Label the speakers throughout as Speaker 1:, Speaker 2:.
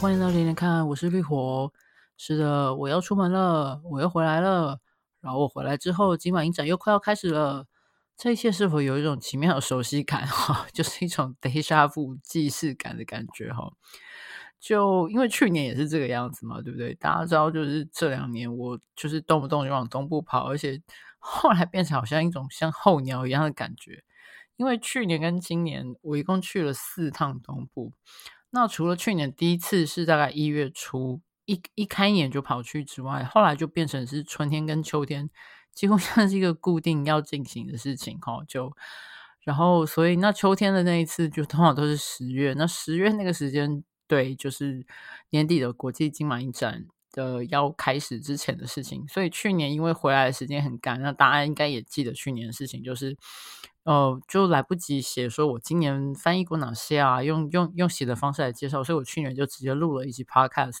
Speaker 1: 欢迎到连连看，我是绿火。是的，我要出门了，我又回来了。然后我回来之后，今晚影展又快要开始了。这一切是否有一种奇妙的熟悉感？哈，就是一种 déjà vu 既视感的感觉。哈，就因为去年也是这个样子嘛，对不对？大家知道，就是这两年我就是动不动就往东部跑，而且 后来变成好像一种像候鸟一样的感觉。因为去年跟今年，我一共去了四趟东部。那除了去年第一次是大概一月初一一开眼就跑去之外，后来就变成是春天跟秋天，几乎 像是一个固定要进行的事情哈。就然后所以那秋天的那一次就通常都是十月，那十月那个时间对，就是年底的国际金马影展的要开始之前的事情。所以去年因为回来的时间很赶，那大家应该也记得去年的事情就是。哦，就来不及写，说我今年翻译过哪些啊？用用用写的方式来介绍，所以我去年就直接录了一集 podcast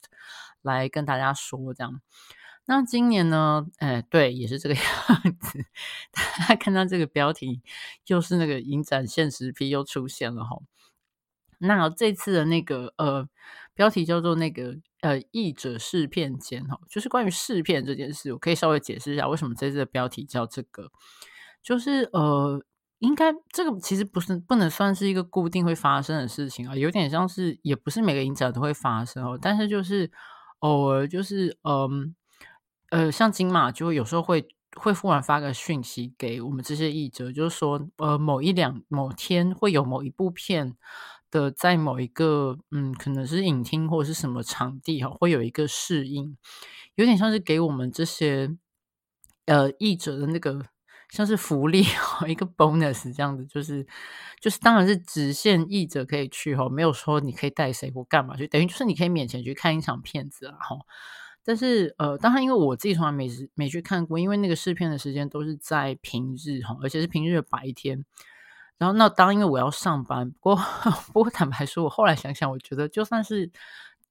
Speaker 1: 来跟大家说这样。那今年呢？哎，对，也是这个 样子。大家看到这个标题，就是那个影展现实批又出现了哈。那这次的那个呃标题叫做那个呃译者试片间哈，就是关于试片这件事，我可以稍微解释一下为什么这次的标题叫这个，就是呃。应该这个其实不是不能算是一个固定会发生的事情啊，有点像是也不是每个影展都会发生哦，但是就是偶尔就是嗯呃像金马就有时候会会忽然发个讯息给我们这些译者，就是说呃某一两某天会有某一部片的在某一个嗯可能是影厅或者是什么场地哈会有一个试映，有点像是给我们这些呃译者的那个。像是福利哦，一个 bonus 这样子，就是就是，当然是只限译者可以去哈，没有说你可以带谁或干嘛，就等于就是你可以免钱去看一场片子啊哈。但是呃，当然因为我自己从来没没去看过，因为那个试片的时间都是在平日哈，而且是平日的白天。然后那当因为我要上班，不过不过坦白说，我后来想想，我觉得就算是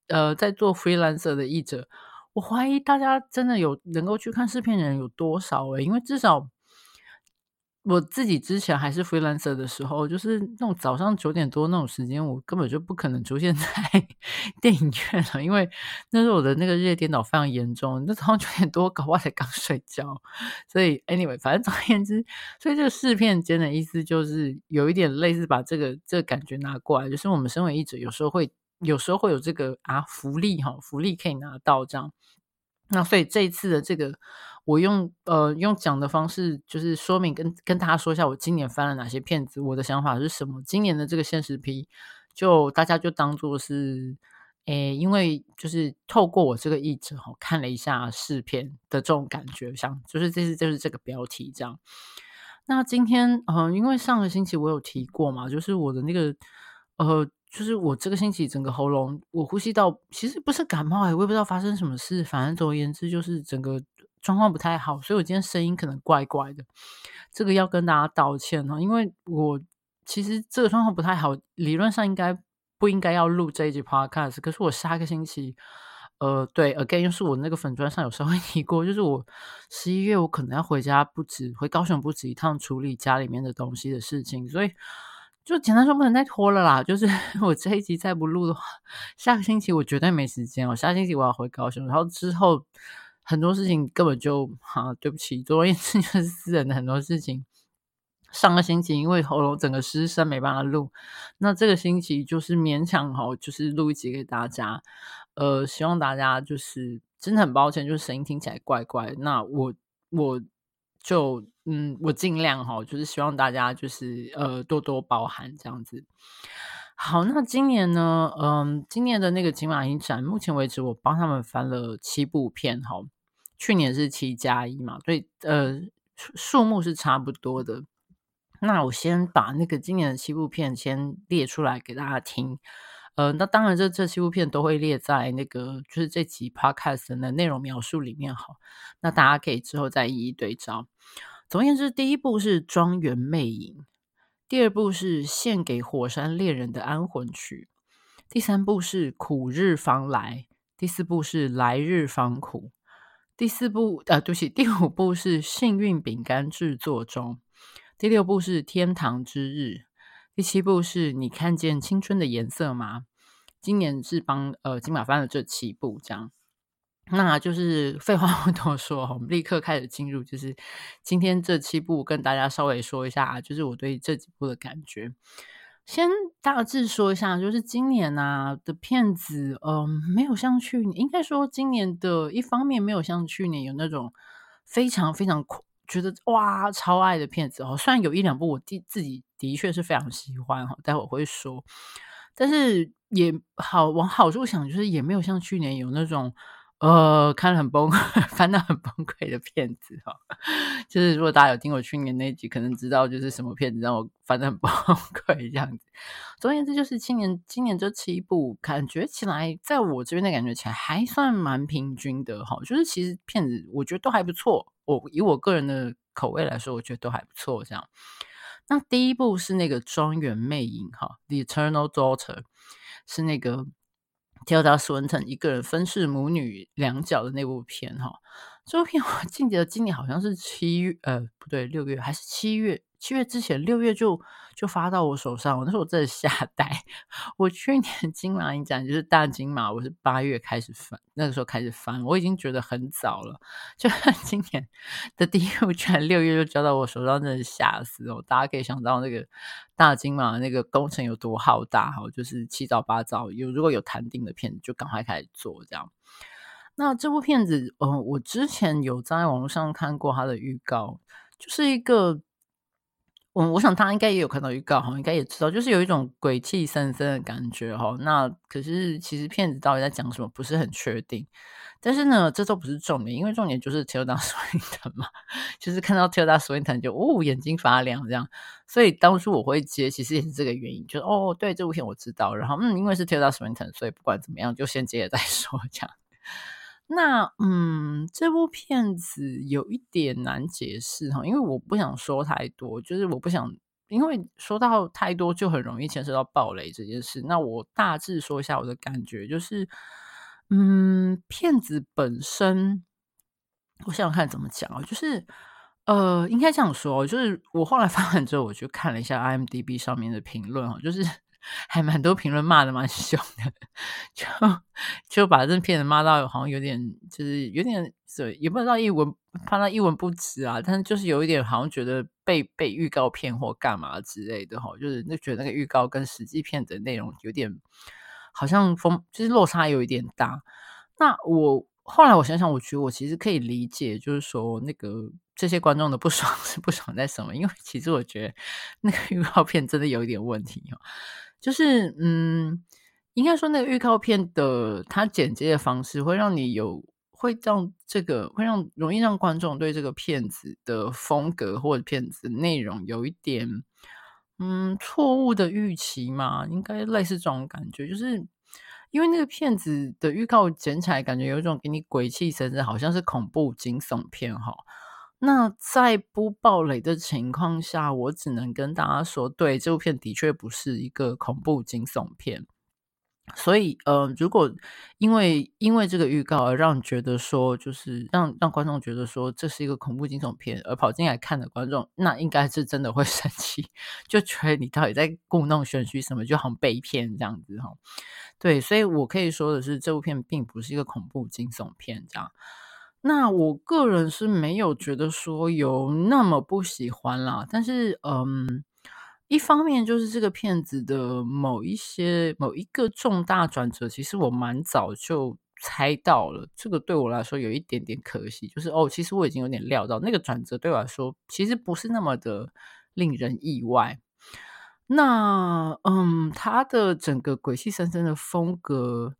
Speaker 1: 呃在做 freelancer 的译者，我怀疑大家真的有能够去看试片的人有多少诶，因为至少。我自己之前还是 freelancer 的时候，就是那种早上九点多那种时间，我根本就不可能出现 在电影院了，因为那时候我的那个日夜颠倒非常严重。那早上九点多，搞不好才刚睡觉。所以 anyway，反正总而言之，所以这个试片间的意思就是有一点类似把这个这个感觉拿过来，就是我们身为译者，有时候会有时候会有这个啊福利哈，福利可以拿到这样。那所以这一次的这个。我用呃用讲的方式，就是说明跟跟大家说一下，我今年翻了哪些片子，我的想法是什么。今年的这个现实批，就大家就当做是，诶，因为就是透过我这个译者哈，看了一下试片的这种感觉，像就是这是就是这个标题这样。那今天嗯、呃，因为上个星期我有提过嘛，就是我的那个呃，就是我这个星期整个喉咙，我呼吸道其实不是感冒，我也不知道发生什么事，反正总而言之就是整个。状况不太好，所以我今天声音可能怪怪的，这个要跟大家道歉哦。因为我其实这个状况不太好，理论上应该不应该要录这一集 podcast，可是我下个星期，呃，对，again，又是我那个粉专上有时候 提过，就是我十一月我可能要回家不止回高雄不止一趟处理家里面的东西的事情，所以就简单说不能再拖了啦。就是 我这一集再不录的话，下个星期我绝对没时间哦。下星期我要回高雄，然后之后。很多事情根本就哈、啊，对不起，昨天就是私人的很多事情。上个星期因为喉咙整个失声没办法录，那这个星期就是勉强哈，就是录一集给大家。呃，希望大家就是真的很抱歉，就是声音听起来怪怪。那我我就嗯，我尽量哈，就是希望大家就是呃多多包涵这样子。好，那今年呢，嗯，今年的那个金马影展，目前为止我帮他们翻了七部片哈。去年是七加一嘛，所以呃数数目是差不多的。那我先把那个今年的七部片先列出来给大家听。呃，那当然这这七部片都会列在那个就是这集 podcast 的内容描述里面哈。那大家可以之后再一一对照。总而言之，第一部是《庄园魅影》，第二部是《献给火山恋人的安魂曲》，第三部是《苦日方来》，第四部是《来日方苦》。第四部，呃，对不起，第五部是《幸运饼干制作中》，第六部是《天堂之日》，第七部是你看见青春的颜色吗？今年是帮呃金马翻了这七部这样。那就是废话不多说，我们立刻开始进入，就是今天这七部跟大家稍微说一下，就是我对这几部的感觉。先大致说一下，就是今年啊的片子，嗯、呃，没有像去年，应该说今年的一方面没有像去年有那种非常非常觉得哇超爱的片子哦。虽然有一两部我自自己的确是非常喜欢哈，待会我会说，但是也好往好处想，就是也没有像去年有那种。呃，看了很崩溃，翻到很崩溃的片子哈，就是如果大家有听我去年那集，可能知道就是什么片子让我翻得很崩溃这样子。总而言之，就是今年今年这七部，感觉起来在我这边的感觉起来还算蛮平均的哈，就是其实片子我觉得都还不错。我以我个人的口味来说，我觉得都还不错这样。那第一部是那个《庄园魅影》哈，《The Eternal Daughter》是那个。Tilda Swinton 一个人分饰母女两角的那部片哈，这部片我记得今年好像是七月，呃，不对，六月还是七月。七月之前，六月就就发到我手上，我那时候我真的吓呆。我去年金马影展就是大金马，我是八月开始翻，那个时候开始翻，我已经觉得很早了。就今年的第一部，居然六月就交到我手上，真的吓死哦！大家可以想到那个大金马那个工程有多浩大哈，就是七早八早有如果有谈定的片，就赶快开始做这样。那这部片子，嗯、呃，我之前有在网络上看过它的预告，就是一个。我我想大家应该也有看到预告哈，应该也知道，就是有一种鬼气森森的感觉哈。那可是其实片子到底在讲什么，不是很确定。但是呢，这都不是重点，因为重点就是 Tilda Swinton 嘛，就是看到 Tilda Swinton 就哦眼睛发亮这样。所以当初我会接，其实也是这个原因，就是哦对这部片我知道，然后嗯因为是 Tilda Swinton，所以不管怎么样就先接了再说这样。那嗯，这部片子有一点难解释哈，因为我不想说太多，就是我不想，因为说到太多就很容易牵涉到暴雷这件事。那我大致说一下我的感觉，就是嗯，片子本身，我想想看怎么讲啊，就是呃，应该这样说，就是我后来发完之后，我就看了一下 IMDB 上面的评论哈，就是。还蛮多评论骂的蛮 凶的，就就把这片子骂到好像有点，就是有点，也不知道一文怕他一文不值啊，但是就是有一点好像觉得被被预告骗或干嘛之类的哈，就是那觉得那个预告跟实际片的内容有点好像风，就是落差有一点大。那我后来我想想，我觉得我其实可以理解，就是说那个这些观众的不爽 是不爽在什么？因为其实我觉得那个预告片真的有一点问题哦。就是，嗯，应该说那个预告片的它剪接的方式会让你有，会让这个会让容易让观众对这个片子的风格或者片子内容有一点，嗯，错误的预期嘛，应该类似这种感觉，就是因为那个片子的预告剪起来感觉有一种给你鬼气森森，好像是恐怖惊悚片哈。那在不爆雷的情况下，我只能跟大家说，对，这部片的确不是一个恐怖惊悚片。所以，呃，如果因为因为这个预告而让觉得说，就是让让观众觉得说这是一个恐怖惊悚片而跑进来看的观众，那应该是真的会 生气，就觉得你到底在故弄玄虚什么，就好像被骗这样子哈。对，所以我可以说的是，这部片并不是一个恐怖惊悚片这样。那我个人是没有觉得说有那么不喜欢啦，但是嗯，一方面就是这个片子的某一些某一个重大转折，其实我蛮早就猜到了，这个对我来说有一点点可惜，就是哦，其实我已经有点料到那个转折对我来说其实不是那么的令人意外。那嗯，他的整个鬼气森森的风格。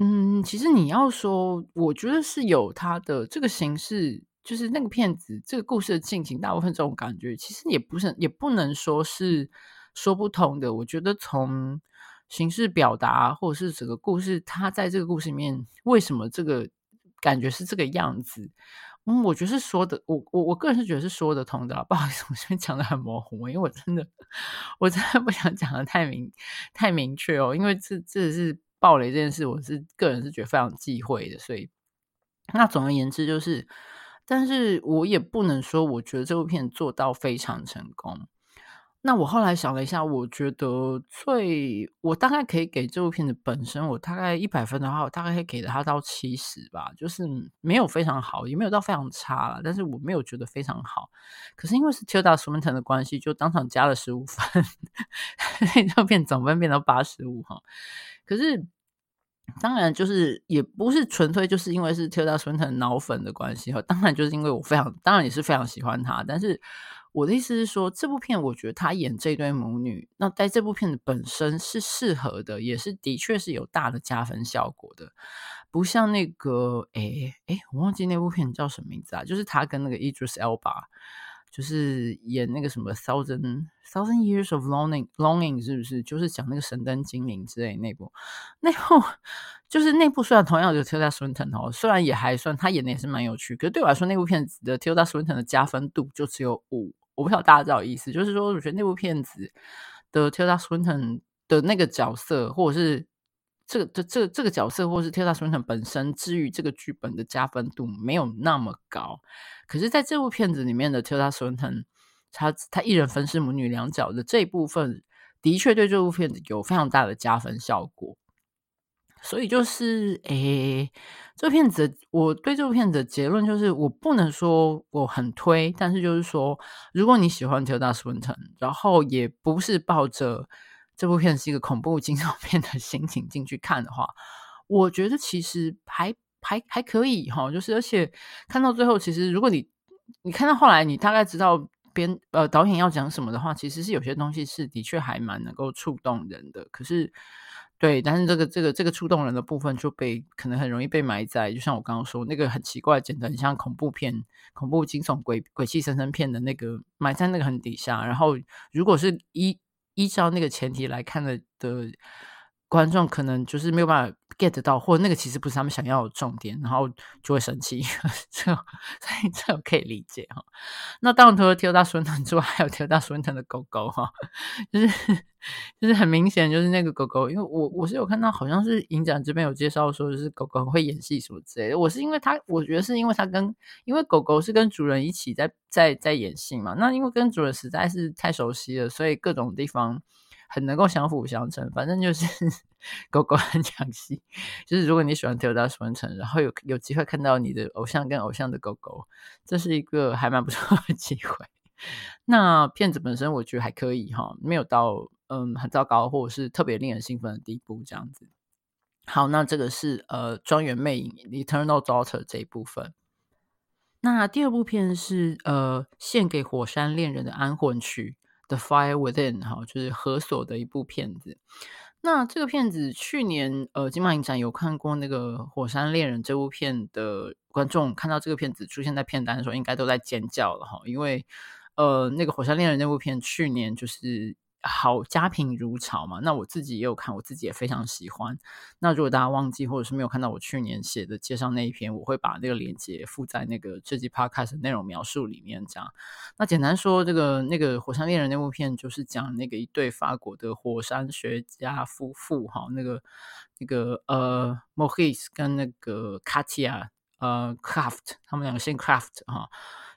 Speaker 1: 嗯，其实你要说，我觉得是有它的这个形式，就是那个片子这个故事的进行，大部分这种感觉，其实也不是，也不能说是说不通的。我觉得从形式表达，或者是整个故事，它在这个故事里面为什么这个感觉是这个样子，嗯，我觉得是说的，我我我个人是觉得是说得通的。不好意思，我这边讲的很模糊，因为我真的 我真的不想讲的太明太明确哦，因为这这是。暴雷这件事，我是个人是觉得非常忌讳的，所以那总而言之就是，但是我也不能说我觉得这部片做到非常成功。那我后来想了一下，我觉得最我大概可以给这部片子本身，我大概一百分的话，我大概可以给它到七十吧，就是没有非常好，也没有到非常差了，但是我没有觉得非常好。可是因为是 Tilda Swinton 的关系，就当场加了十五分，那部片总分变到八十五哈。可是当然就是也不是纯粹就是因为是 Tilda Swinton 脑粉的关系哈，当然就是因为我非常当然也是非常喜欢她，但是。我的意思是说，这部片我觉得他演这对母女，那在这部片的本身是适合的，也是的确是有大的加分效果的，不像那个，诶诶，我忘记那部片叫什么名字啊？就是他跟那个 Idris Elba，就是演那个什么 Thousand Thousand Years of Longing Longing，是不是？就是讲那个神灯精灵之类那部，那部就是那部虽然同样有 Tilda Swinton 哦，虽然也还算他演的也是蛮有趣，可是对我来说，那部片子的 Tilda Swinton 的加分度就只有五。我不知道大家知道意思，就是说，我觉得那部片子的 Tilda Swinton 的那个角色，或者是这个这这这个角色，或是 Tilda Swinton 本身，至于这个剧本的加分度没有那么高。可是，在这部片子里面的 Tilda Swinton，他他一人分饰母女两角的这一部分，的确对这部片子有非常大的加分效果。所以就是，诶，这部片子，我对这部片子的结论就是，我不能说我很推，但是就是说，如果你喜欢 Tilda Swinton，然后也不是抱着这部片是一个恐怖惊悚 片的心情进去看的话，我觉得其实还还还可以哈。就是而且看到最后，其实如果你你看到后来，你大概知道编呃导演要讲什么的话，其实是有些东西是的确还蛮能够触动人的，可是。对，但是这个这个这个触动人的部分就被可能很容易被埋在，就像我刚刚说那个很奇怪，简直很像恐怖片、恐怖惊悚鬼鬼气森森片的那个埋在那个很底下。然后，如果是一依照那个前提来看的的。观众可能就是没有办法 get 到，或者那个其实不是他们想要的重点，然后就会生气。这 所以这我可以理解哈。那当然除了 Tilda Swinton 之外，还有 Tilda Swinton 的狗狗哈，就是就是很明显就是那个狗狗，因为我我是有看到，好像是影展这边有介绍说，就是狗狗会演戏什么之类的。我是因为它，我觉得是因为它跟因为狗狗是跟主人一起在在在演戏嘛。那因为跟主人实在是太熟悉了，所以各种地方。很能够相辅相成，反正就是 狗狗很抢戏。就是如果你喜欢 Tilda Swinton，然后有有机会看到你的偶像跟偶像的狗狗，这是一个还蛮不错的机会。那片子本身我觉得还可以哈，没有到嗯很糟糕或者是特别令人兴奋的地步这样子。好，那这个是呃庄园魅影 Eternal Daughter 这一部分。那第二部片是呃献给火山恋人的安魂曲。The Fire Within，哈，就是河索的一部片子。那这个片子去年呃金马影展有看过那个《火山恋人》这部片的观众，看到这个片子出现在片单的时候，应该都在尖叫了哈，因为呃那个《火山恋人》那部片去年就是。好，家贫如潮嘛。那我自己也有看，我自己也非常喜欢。那如果大家忘记或者是没有看到我去年写的介绍那一篇，我会把那个链接附在那个这集 podcast 内容描述里面。这样，那简单说，这个那个《火山恋人》那部片就是讲那个一对法国的火山学家夫妇，哈，那个那个呃，Maurice 跟那个 Katia 呃 Craft，他们两个姓 Craft 哈。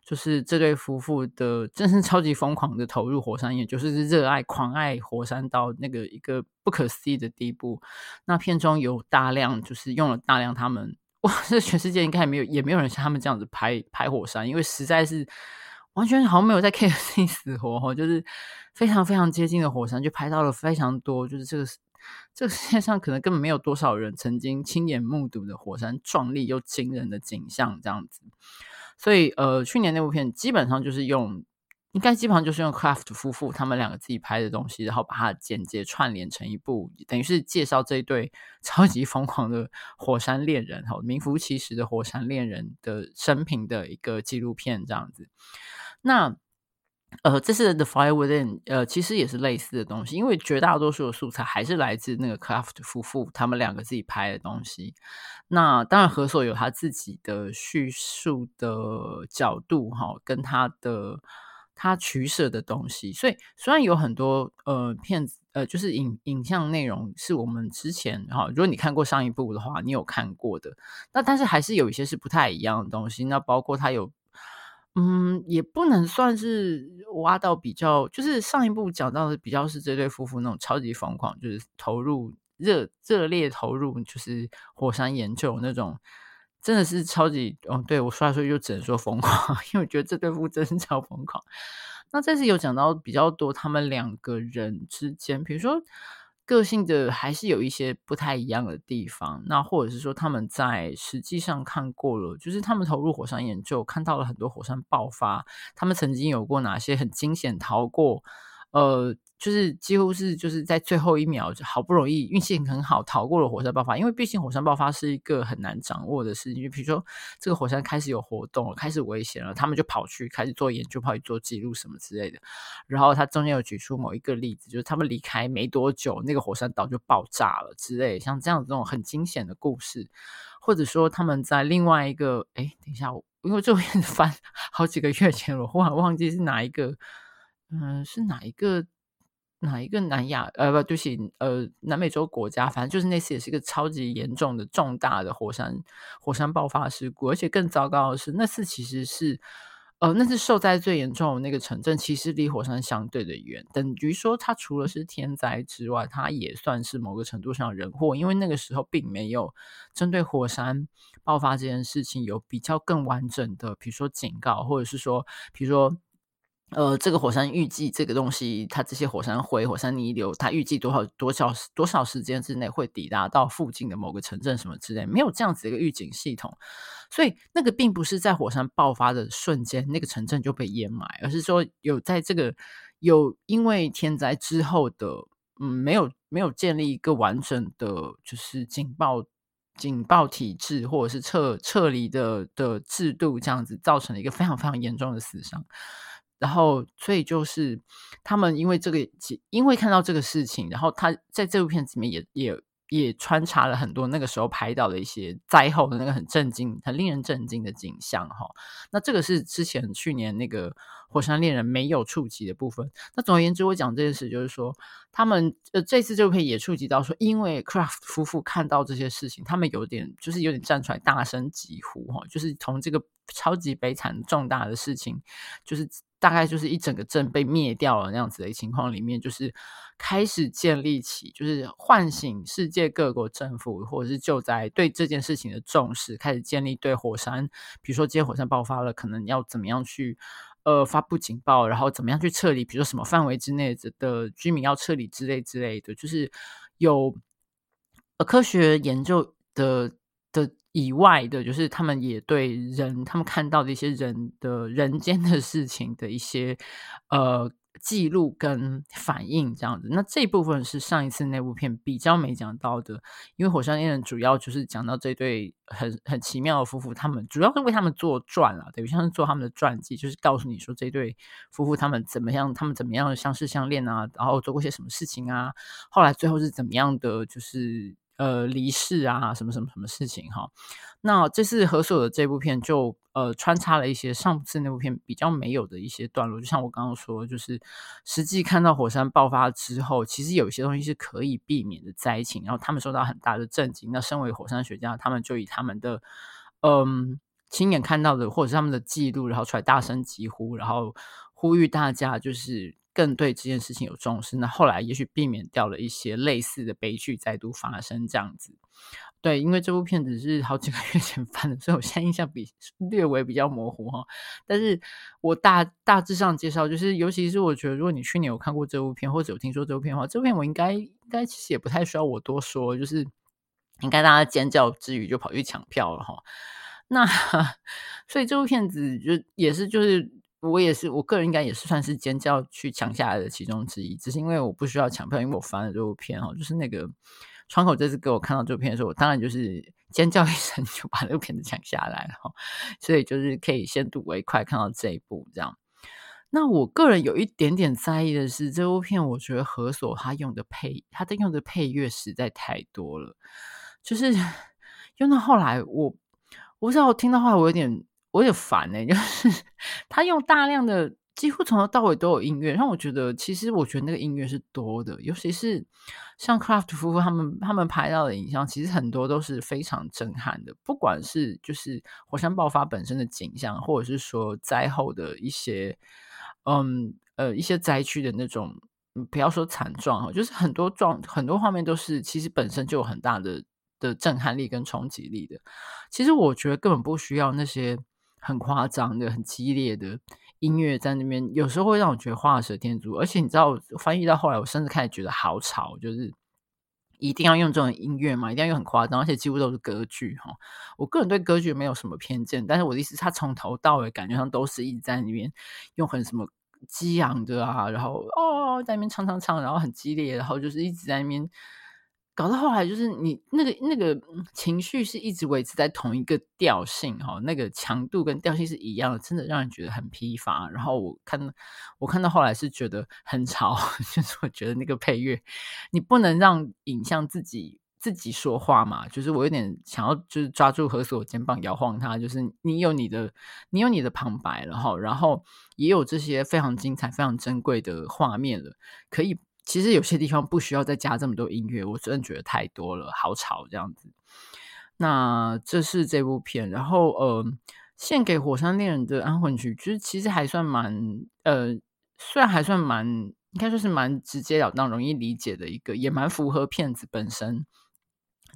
Speaker 1: 就是这对夫妇的，真是超级疯狂的投入火山，也就是热爱、狂爱火山到那个一个不可思议的地步。那片中有大量，就是用了大量他们，哇，这全世界应该也没有，也没有人像他们这样子拍拍火山，因为实在是完全好像没有在 care 自己死活哈，就是非常非常接近的火山，就拍到了非常多，就是这个这个世界上可能根本没有多少人曾经亲眼目睹的火山壮丽又惊人的景象，这样子。所以，呃，去年那部片基本上就是用，应该基本上就是用 Craft 夫妇他们两个自己拍的东西，然后把它剪接串联成一部，等于是介绍这一对 超级疯狂的火山恋人，哈，名副其实的火山恋人的生平的一个纪录片这样子。那。呃，这是 The Fire Within，呃，其实也是类似的东西，因为绝大多数的素材还是来自那个 Craft 夫妇他们两个自己拍的东西。那当然，何索有他自己的叙述的角度，哈，跟他的他取舍的东西。所以虽然有很多呃片子，呃，就是影影像内容是我们之前哈，如果你看过上一部的话，你有看过的，那但是还是有一些是不太一样的东西。那包括他有。嗯，也不能算是挖到比较，就是上一部讲到的比较是这对夫妇那种超级疯狂，就是投入热热烈投入，就是火山研究那种，真的是超级，嗯，对，我说来说就只能说疯狂，因为我觉得这对夫妇真是超疯狂。那这次有讲到比较多他们两个人之间，比如说。个性的还是有一些不太一样的地方，那或者是说他们在实际上看过了，就是他们投入火山研究，看到了很多火山爆发，他们曾经有过哪些很惊险逃过，呃。就是几乎是就是在最后一秒，好不容易运气很好逃过了火山爆发。因为毕竟火山爆发是一个很难掌握的事情，就比如说这个火山开始有活动了，开始危险了，他们就跑去开始做研究，跑去做记录什么之类的。然后他中间有举出某一个例子，就是他们离开没多久，那个火山岛就爆炸了之类，像这样这种很惊险的故事，或者说他们在另外一个，哎，等一下，因为这边 翻好几个月前，我忽然忘记是哪一个，嗯，是哪一个。哪一个南亚呃不对不起呃南美洲国家，反正就是那次也是一个超级严重的重大的火山火山爆发事故，而且更糟糕的是那次其实是呃那次受灾最严重的那个城镇，其实离火山相对的远，等于说它除了是天灾之外，它也算是某个程度上人祸，因为那个时候并没有针对火山爆发这件事情有比较更完整的，比如说警告，或者是说比如说。呃，这个火山预计这个东西，它这些火山灰、火山泥流，它预计多少多少多少时间之内会抵达到附近的某个城镇什么之类，没有这样子一个预警系统，所以那个并不是在火山爆发的瞬间，那个城镇就被淹埋，而是说有在这个有因为天灾之后的，嗯，没有没有建立一个完整的，就是警报警报体制或者是撤撤离的的制度，这样子造成了一个非常非常严重的死伤。然后，所以就是他们因为这个，因为看到这个事情，然后他在这部片子里面也也也穿插了很多那个时候拍到的一些灾后的那个很震惊、很令人震惊的景象哈。那这个是之前去年那个《火山恋人》没有触及的部分。那总而言之，我讲这件事就是说，他们呃这次这部片也触及到说，因为 Craft 夫妇看到这些事情，他们有点就是有点站出来大声疾呼哈，就是从这个超级悲惨重大的事情，就是。大概就是一整个镇被灭掉了那样子的情况里面，就是开始建立起，就是唤醒世界各国政府或者是救灾对这件事情的重视，开始建立对火山，比如说今天火山爆发了，可能要怎么样去呃发布警报，然后怎么样去撤离，比如说什么范围之内的居民要撤离之类之类的，就是有科学研究的。的以外的，就是他们也对人，他们看到的一些人的人间的事情的一些呃记录跟反应这样子。那这一部分是上一次那部片比较没讲到的，因为《火山恋人》主要就是讲到这对很很奇妙的夫妇，他们主要是为他们做传了，等于像是做他们的传记，就是告诉你说这对夫妇他们怎么样，他们怎么样相识相恋啊，然后做过些什么事情啊，后来最后是怎么样的，就是。呃，离世啊，什么什么什么事情哈？那这次河索的这部片就呃穿插了一些上次那部片比较没有的一些段落，就像我刚刚说，就是实际看到火山爆发之后，其实有一些东西是可以避免的灾情，然后他们受到很大的震惊。那身为火山学家，他们就以他们的嗯亲眼看到的或者他们的记录，然后出来大声疾呼，然后呼吁大家就是。更对这件事情有重视，那后来也许避免掉了一些类似的悲剧再度发生这样子。对，因为这部片子是好几个月前翻的，所以我现在印象比略微比较模糊哈。但是我大大致上介绍，就是尤其是我觉得，如果你去年有看过这部片，或者有听说这部片的话，这部片我应该应该其实也不太需要我多说，就是应该大家尖叫之余就跑去抢票了哈。那 所以这部片子就也是就是。我也是，我个人应该也是算是尖叫去抢下来的其中之一，只是因为我不需要抢票，因为我翻了这部片哦，就是那个窗口这次给我看到这部片的时候，我当然就是尖叫一声就把那个片子抢下来了，所以就是可以先睹为快看到这一部这样。那我个人有一点点在意的是这部片，我觉得何所他用的配他在用的配乐实在太多了，就是 用到后来我我不知道我听到后来我有点。我也烦哎、就是 他用大量的几乎从头到尾都有音乐，让我觉得其实我觉得那个音乐是多的，尤其是像 Kraft 夫妇他们他们拍到的影像，其实很多都是非常震撼的，不管是就是火山爆发本身的景象，或者是说灾后的一些嗯呃一些灾区的那种，不要说惨状哈，就是很多状很多画面都是其实本身就有很大的的震撼力跟冲击力的。其实我觉得根本不需要那些很夸张的、很激烈的。音乐在那边有时候会让我觉得画蛇添足，而且你知道，翻译到后来，我甚至开始觉得好吵，就是一定要用这种音乐嘛，一定要用很夸张，而且几乎都是歌剧哈。我个人对歌剧没有什么偏见，但是我的意思，他从头到尾感觉上都是一直在那边用很什么激昂的啊，然后哦在那边唱唱唱，然后很激烈，然后就是一直在那边。搞到后来，就是你那个那个情绪是一直维持在同一个调性哈，那个强度跟调性是一样的，真的让人觉得很疲乏。然后我看我看到后来是觉得很吵，就是我觉得那个配乐，你不能让影像自己自己说话嘛。就是我有点想要，就是抓住何所肩膀摇晃他，就是你有你的你有你的旁白了哈，然后也有这些非常精彩、非常珍贵的画面了，可以。其实有些地方不需要再加这么多音乐，我真的觉得太多了，好吵这样子。那这是这部片，然后呃，献给火山恋人的安魂曲，就是其实还算蛮呃，虽然还算蛮，应该说是蛮直截了当、容易理解的一个，也蛮符合片子本身。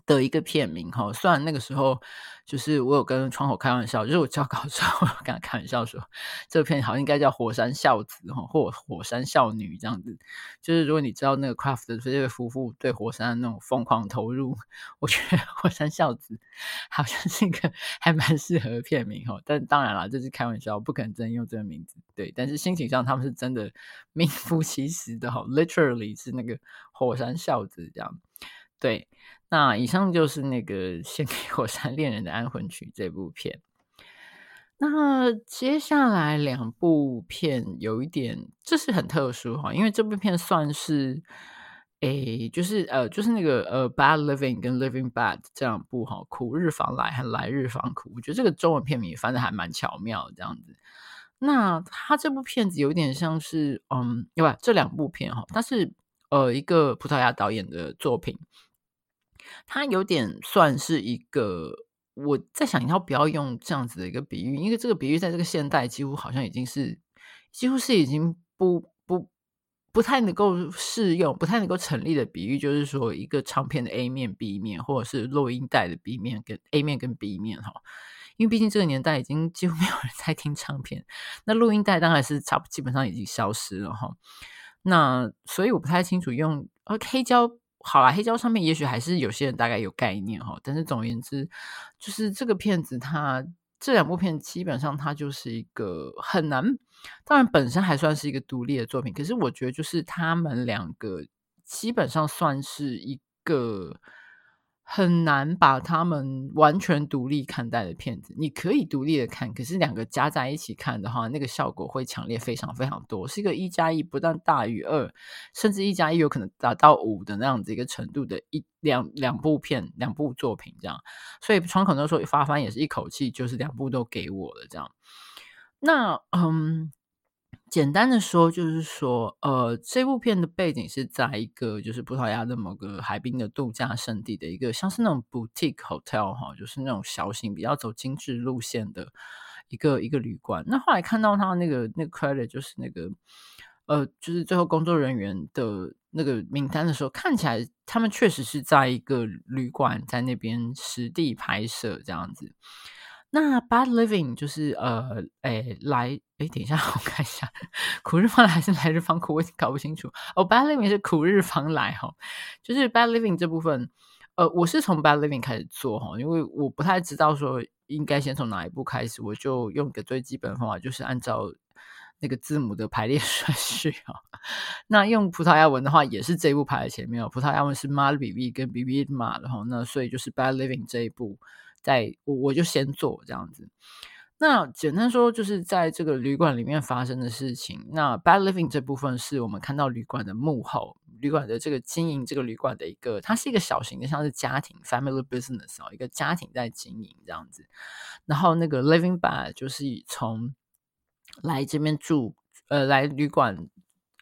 Speaker 1: 的一个片名哈，虽然那个时候就是我有跟窗口开玩笑，就是我交稿的时候，我跟他开玩笑说，这片好像应该叫《火山孝子》哈，或《火山孝女》这样子。就是如果你知道那个 Craft 的这对夫妇对火山那种疯狂投入，我觉得《火山孝子》好像是一个还蛮适合的片名哈。但当然了，这是开玩笑，不可能真用这个名字。对，但是心情上他们是真的名副其实的哈，literally 是那个火山孝子这样。对。那以上就是那个献给火山恋人的安魂曲这部片。那接下来两部片有一点，这是很特殊哈，因为这部片算是，诶，就是呃，就是那个呃，Bad Living 跟 Living Bad 这两部哈，苦日方来和来日方苦，我觉得这个中文片名翻的还蛮巧妙这样子。那他这部片子有点像是，嗯，对吧？这两部片哈，它是呃一个葡萄牙导演的作品。它有点算是一个，我在想，要不要用这样子的一个比喻？因为这个比喻在这个现代几乎好像已经是，几乎是已经不不不太能够适用、不太能够成立的比喻，就是说一个唱片的 A 面、B 面，或者是录音带的 B 面跟 A 面跟 B 面哈。因为毕竟这个年代已经几乎没有人在听唱片，那录音带当然是差不基本上已经消失了哈。那所以我不太清楚用呃黑胶。好啦，黑胶唱片也许还是有些人大概有概念哈，但是总而言之，就是这个片子它这两部片基本上它就是一个很难，当然本身还算是一个独立的作品，可是我觉得就是他们两个基本上算是一个。很难把他们完全独立看待的片子，你可以独立的看，可是两个加在一起看的话，那个效果会强烈非常非常多，是一个一加一不但大于二，甚至一加一有可能达到五的那样子一个程度的一两两部片两部作品这样，所以窗口那时候发翻也是一口气就是两部都给我了这样，那嗯。简单的说，就是说，呃，这部片的背景是在一个就是葡萄牙的某个海滨的度假胜地的一个像是那种 boutique hotel 哈，就是那种小型比较走精致路线的一个一个旅馆。那后来看到他那个那个 credit 就是那个呃，就是最后工作人员的那个名单的时候，看起来他们确实是在一个旅馆在那边实地拍摄这样子。那 Bad Living 就是呃，诶，来，诶，等一下，我看一下，苦日方来还是来日方苦，我搞不清楚。哦，Bad Living 是苦日方来哈，就是 Bad Living 这部分，呃，我是从 Bad Living 开始做哈，因为我不太知道说应该先从哪一步开始，我就用个最基本的方法，就是按照那个字母的排列 顺序哈。那用葡萄牙文的话，也是这一步排在前面哦，葡萄牙文是 Mal Viver 跟 Viver Mal，然后那所以就是 Bad Living 这一步。在我我就先做这样子，那简单说就是在这个旅馆里面发生的事情。那 Bad Living 这部分是我们看到旅馆的幕后，旅馆的这个经营这个旅馆的一个，它是一个小型的，像是家庭 family business 哦，一个家庭在经营这样子。然后那个 Living Bad 就是从来这边住。呃来旅馆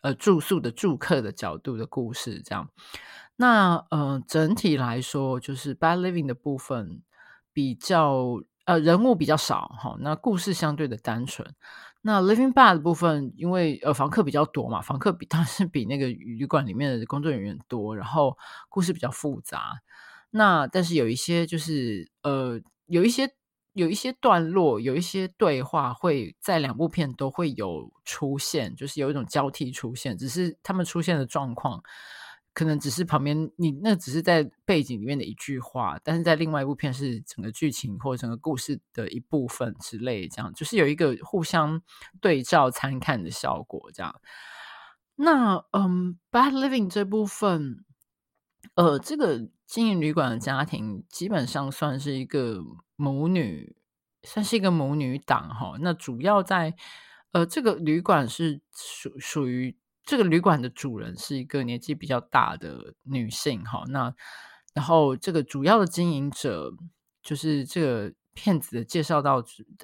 Speaker 1: 呃住宿的住客的角度的故事，这样。那呃整体来说，就是 Bad Living 的部分比较呃人物比较少哈，那故事相对的单纯。那 Living Bad 的部分，因为呃房客比较多嘛，房客比 当然是比那个旅馆里面的工作人员多，然后故事比较复杂。那但是有一些就是呃有一些有一些段落，有一些对话会在两部片都会有出现，就是有一种交替出现，只是他们出现的状况。可能只是旁边你那只是在背景里面的一句话，但是在另外一部片是整个剧情或者整个故事的一部分之类，这样就是有一个互相对照参看的效果，这样。那嗯，Bad Living 这部分，呃，这个经营旅馆的家庭基本上算是一个母女，算是一个母女档哈。那主要在呃，这个旅馆是属属于。这个旅馆的主人是一个年纪比较大的女性，哈，那然后这个主要的经营者就是这个骗子的介绍到，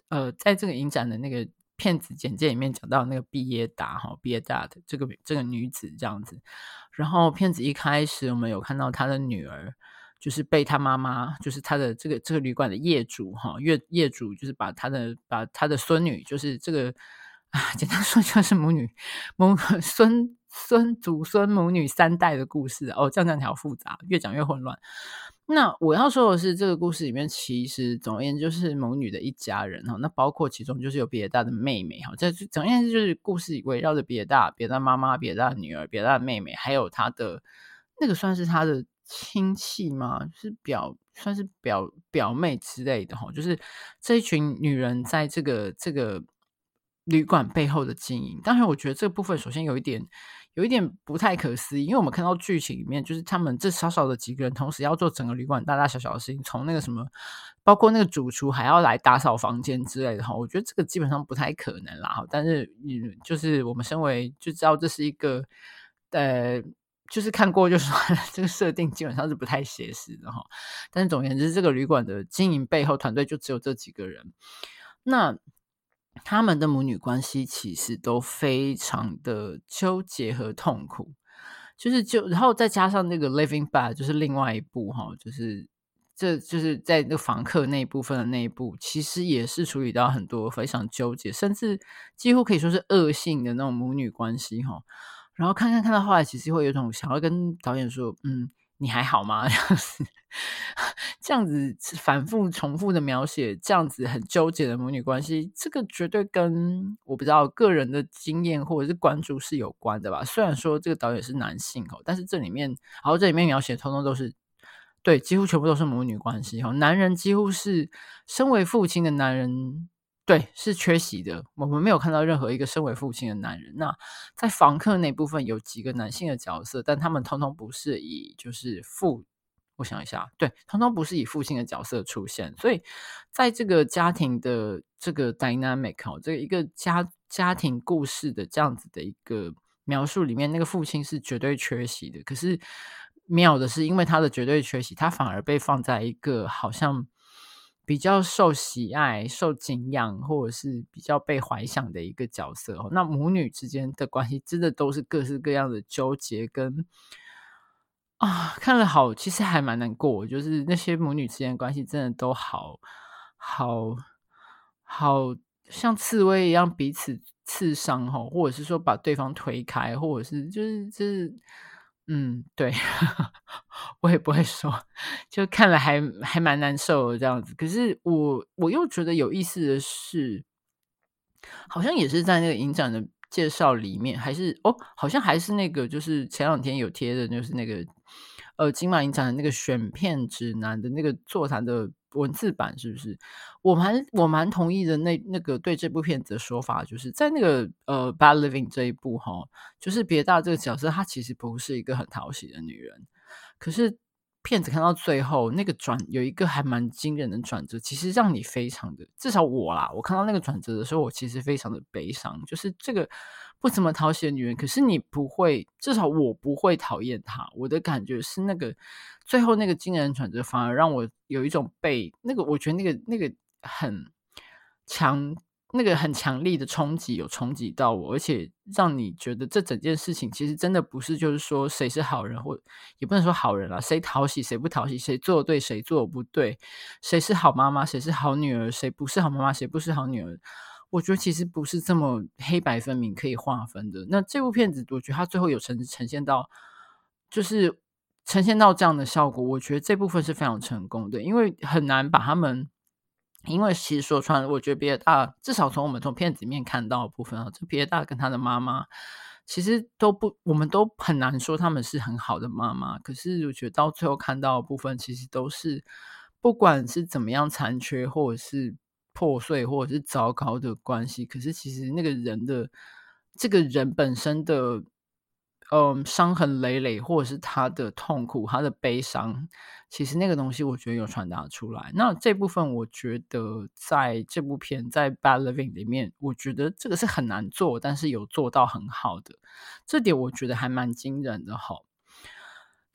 Speaker 1: 呃，在这个影展的那个骗子简介里面讲到那个毕业达哈毕业达的这个这个女子这样子，然后骗子一开始我们有看到她的女儿，就是被她妈妈，就是她的这个这个旅馆的业主哈业业主就是把她的把她的孙女，就是这个。啊，简单说就是母女母 孙孙祖孙母女三代的故事哦，这样讲好复杂，越讲越混乱。那我要说的是，这个故事里面其实总而言之就是母女的一家人哈，那包括其中就是有别大的妹妹哈，这总而言之就是故事围绕着别大别大妈妈、别大女儿、别大妹妹，还有她的那个算是她的亲戚吗？是表算是表表妹之类的哈，就是这一群女人在这个这个。旅馆背后的经营，当然，我觉得这个部分首先有一点，有一点不太可思议，因为我们看到剧情里面，就是他们这少少的几个人，同时要做整个旅馆大大小小的事情，从那个什么，包括那个主厨还要来打扫房间之类的哈，我觉得这个基本上不太可能啦。但是，嗯，就是我们身为就知道这是一个，呃，就是看过就说这个设定基本上是不太写实的哈。但是总而言之，这个旅馆的经营背后团队就只有这几个人，那。他们的母女关系其实都非常的纠结和痛苦，就是就然后再加上那个 Living Bad，就是另外一部哈，就是这就是在那个房客那一部分的那一部，其实也是处理到很多非常纠结，甚至几乎可以说是恶性的那种母女关系哈。然后看看看到后来，其实会有一种想要跟导演说，嗯。你还好吗？这样子，这样子反复重复的描写，这样子很纠结的母女关系，这个绝对跟我不知道个人的经验或者是关注是有关的吧。虽然说这个导演是男性哦，但是这里面，然后这里面描写通通都是对，几乎全部都是母女关系哦。男人几乎是身为父亲的男人。对，是缺席的。我们没有看到任何一个身为父亲的男人。那在房客那部分有几个男性的角色，但他们通通不是以就是父，我想一下，对，通通不是以父亲的角色出现。所以在这个家庭的这个 dynamic 哦，这个一个家家庭故事的这样子的一个描述里面，那个父亲是绝对缺席的。可是妙的是，因为他的绝对缺席，他反而被放在一个好像。比较受喜爱、受敬仰，或者是比较被怀想的一个角色哦。那母女之间的关系，真的都是各式各样的纠结跟啊，看了好，其实还蛮难过。就是那些母女之间的关系，真的都好好好像刺猬一样，彼此刺伤哈，或者是说把对方推开，或者是就是就是。嗯，对，我也不会说，就看了还还蛮难受这样子。可是我我又觉得有意思的是，好像也是在那个影展的介绍里面，还是哦，好像还是那个，就是前两天有贴的，就是那个呃金马影展的那个选片指南的那个座谈的。文字版是不是？我蛮我蛮同意的。那那个对这部片子的说法，就是在那个呃《Bad Living》这一部哈，就是别大这个角色，她其实不是一个很讨喜的女人。可是片子看到最后，那个转有一个还蛮惊人的转折，其实让你非常的，至少我啦，我看到那个转折的时候，我其实非常的悲伤。就是这个。不怎么讨喜的女人，可是你不会，至少我不会讨厌她。我的感觉是，那个最后那个惊人转折，反而让我有一种被那个，我觉得那个那个很强那个很强力的冲击有冲击到我，而且让你觉得这整件事情其实真的不是就是说谁是好人，或也不能说好人啦，谁讨喜谁不讨喜，谁做对谁做不对，谁是好妈妈谁是好女儿，谁不是好妈妈谁不是好女儿。我觉得其实不是这么黑白分明可以划分的。那这部片子，我觉得它最后有呈呈现到，就是呈现到这样的效果。我觉得这部分是非常成功的，因为很难把他们。因为其实说穿，我觉得别的大，至少从我们从片子里面看到的部分啊，这别的大跟他的妈妈，其实都不，我们都很难说他们是很好的妈妈。可是我觉得到最后看到的部分，其实都是不管是怎么样残缺，或者是破碎，或者是糟糕的关系，可是其实那个人的这个人本身的。嗯，伤痕累累，或者是他的痛苦、他的悲伤，其实那个东西我觉得有传达出来。那这部分我觉得在这部片在《Bad Living》里面，我觉得这个是很难做，但是有做到很好的，这点我觉得还蛮惊人的哈。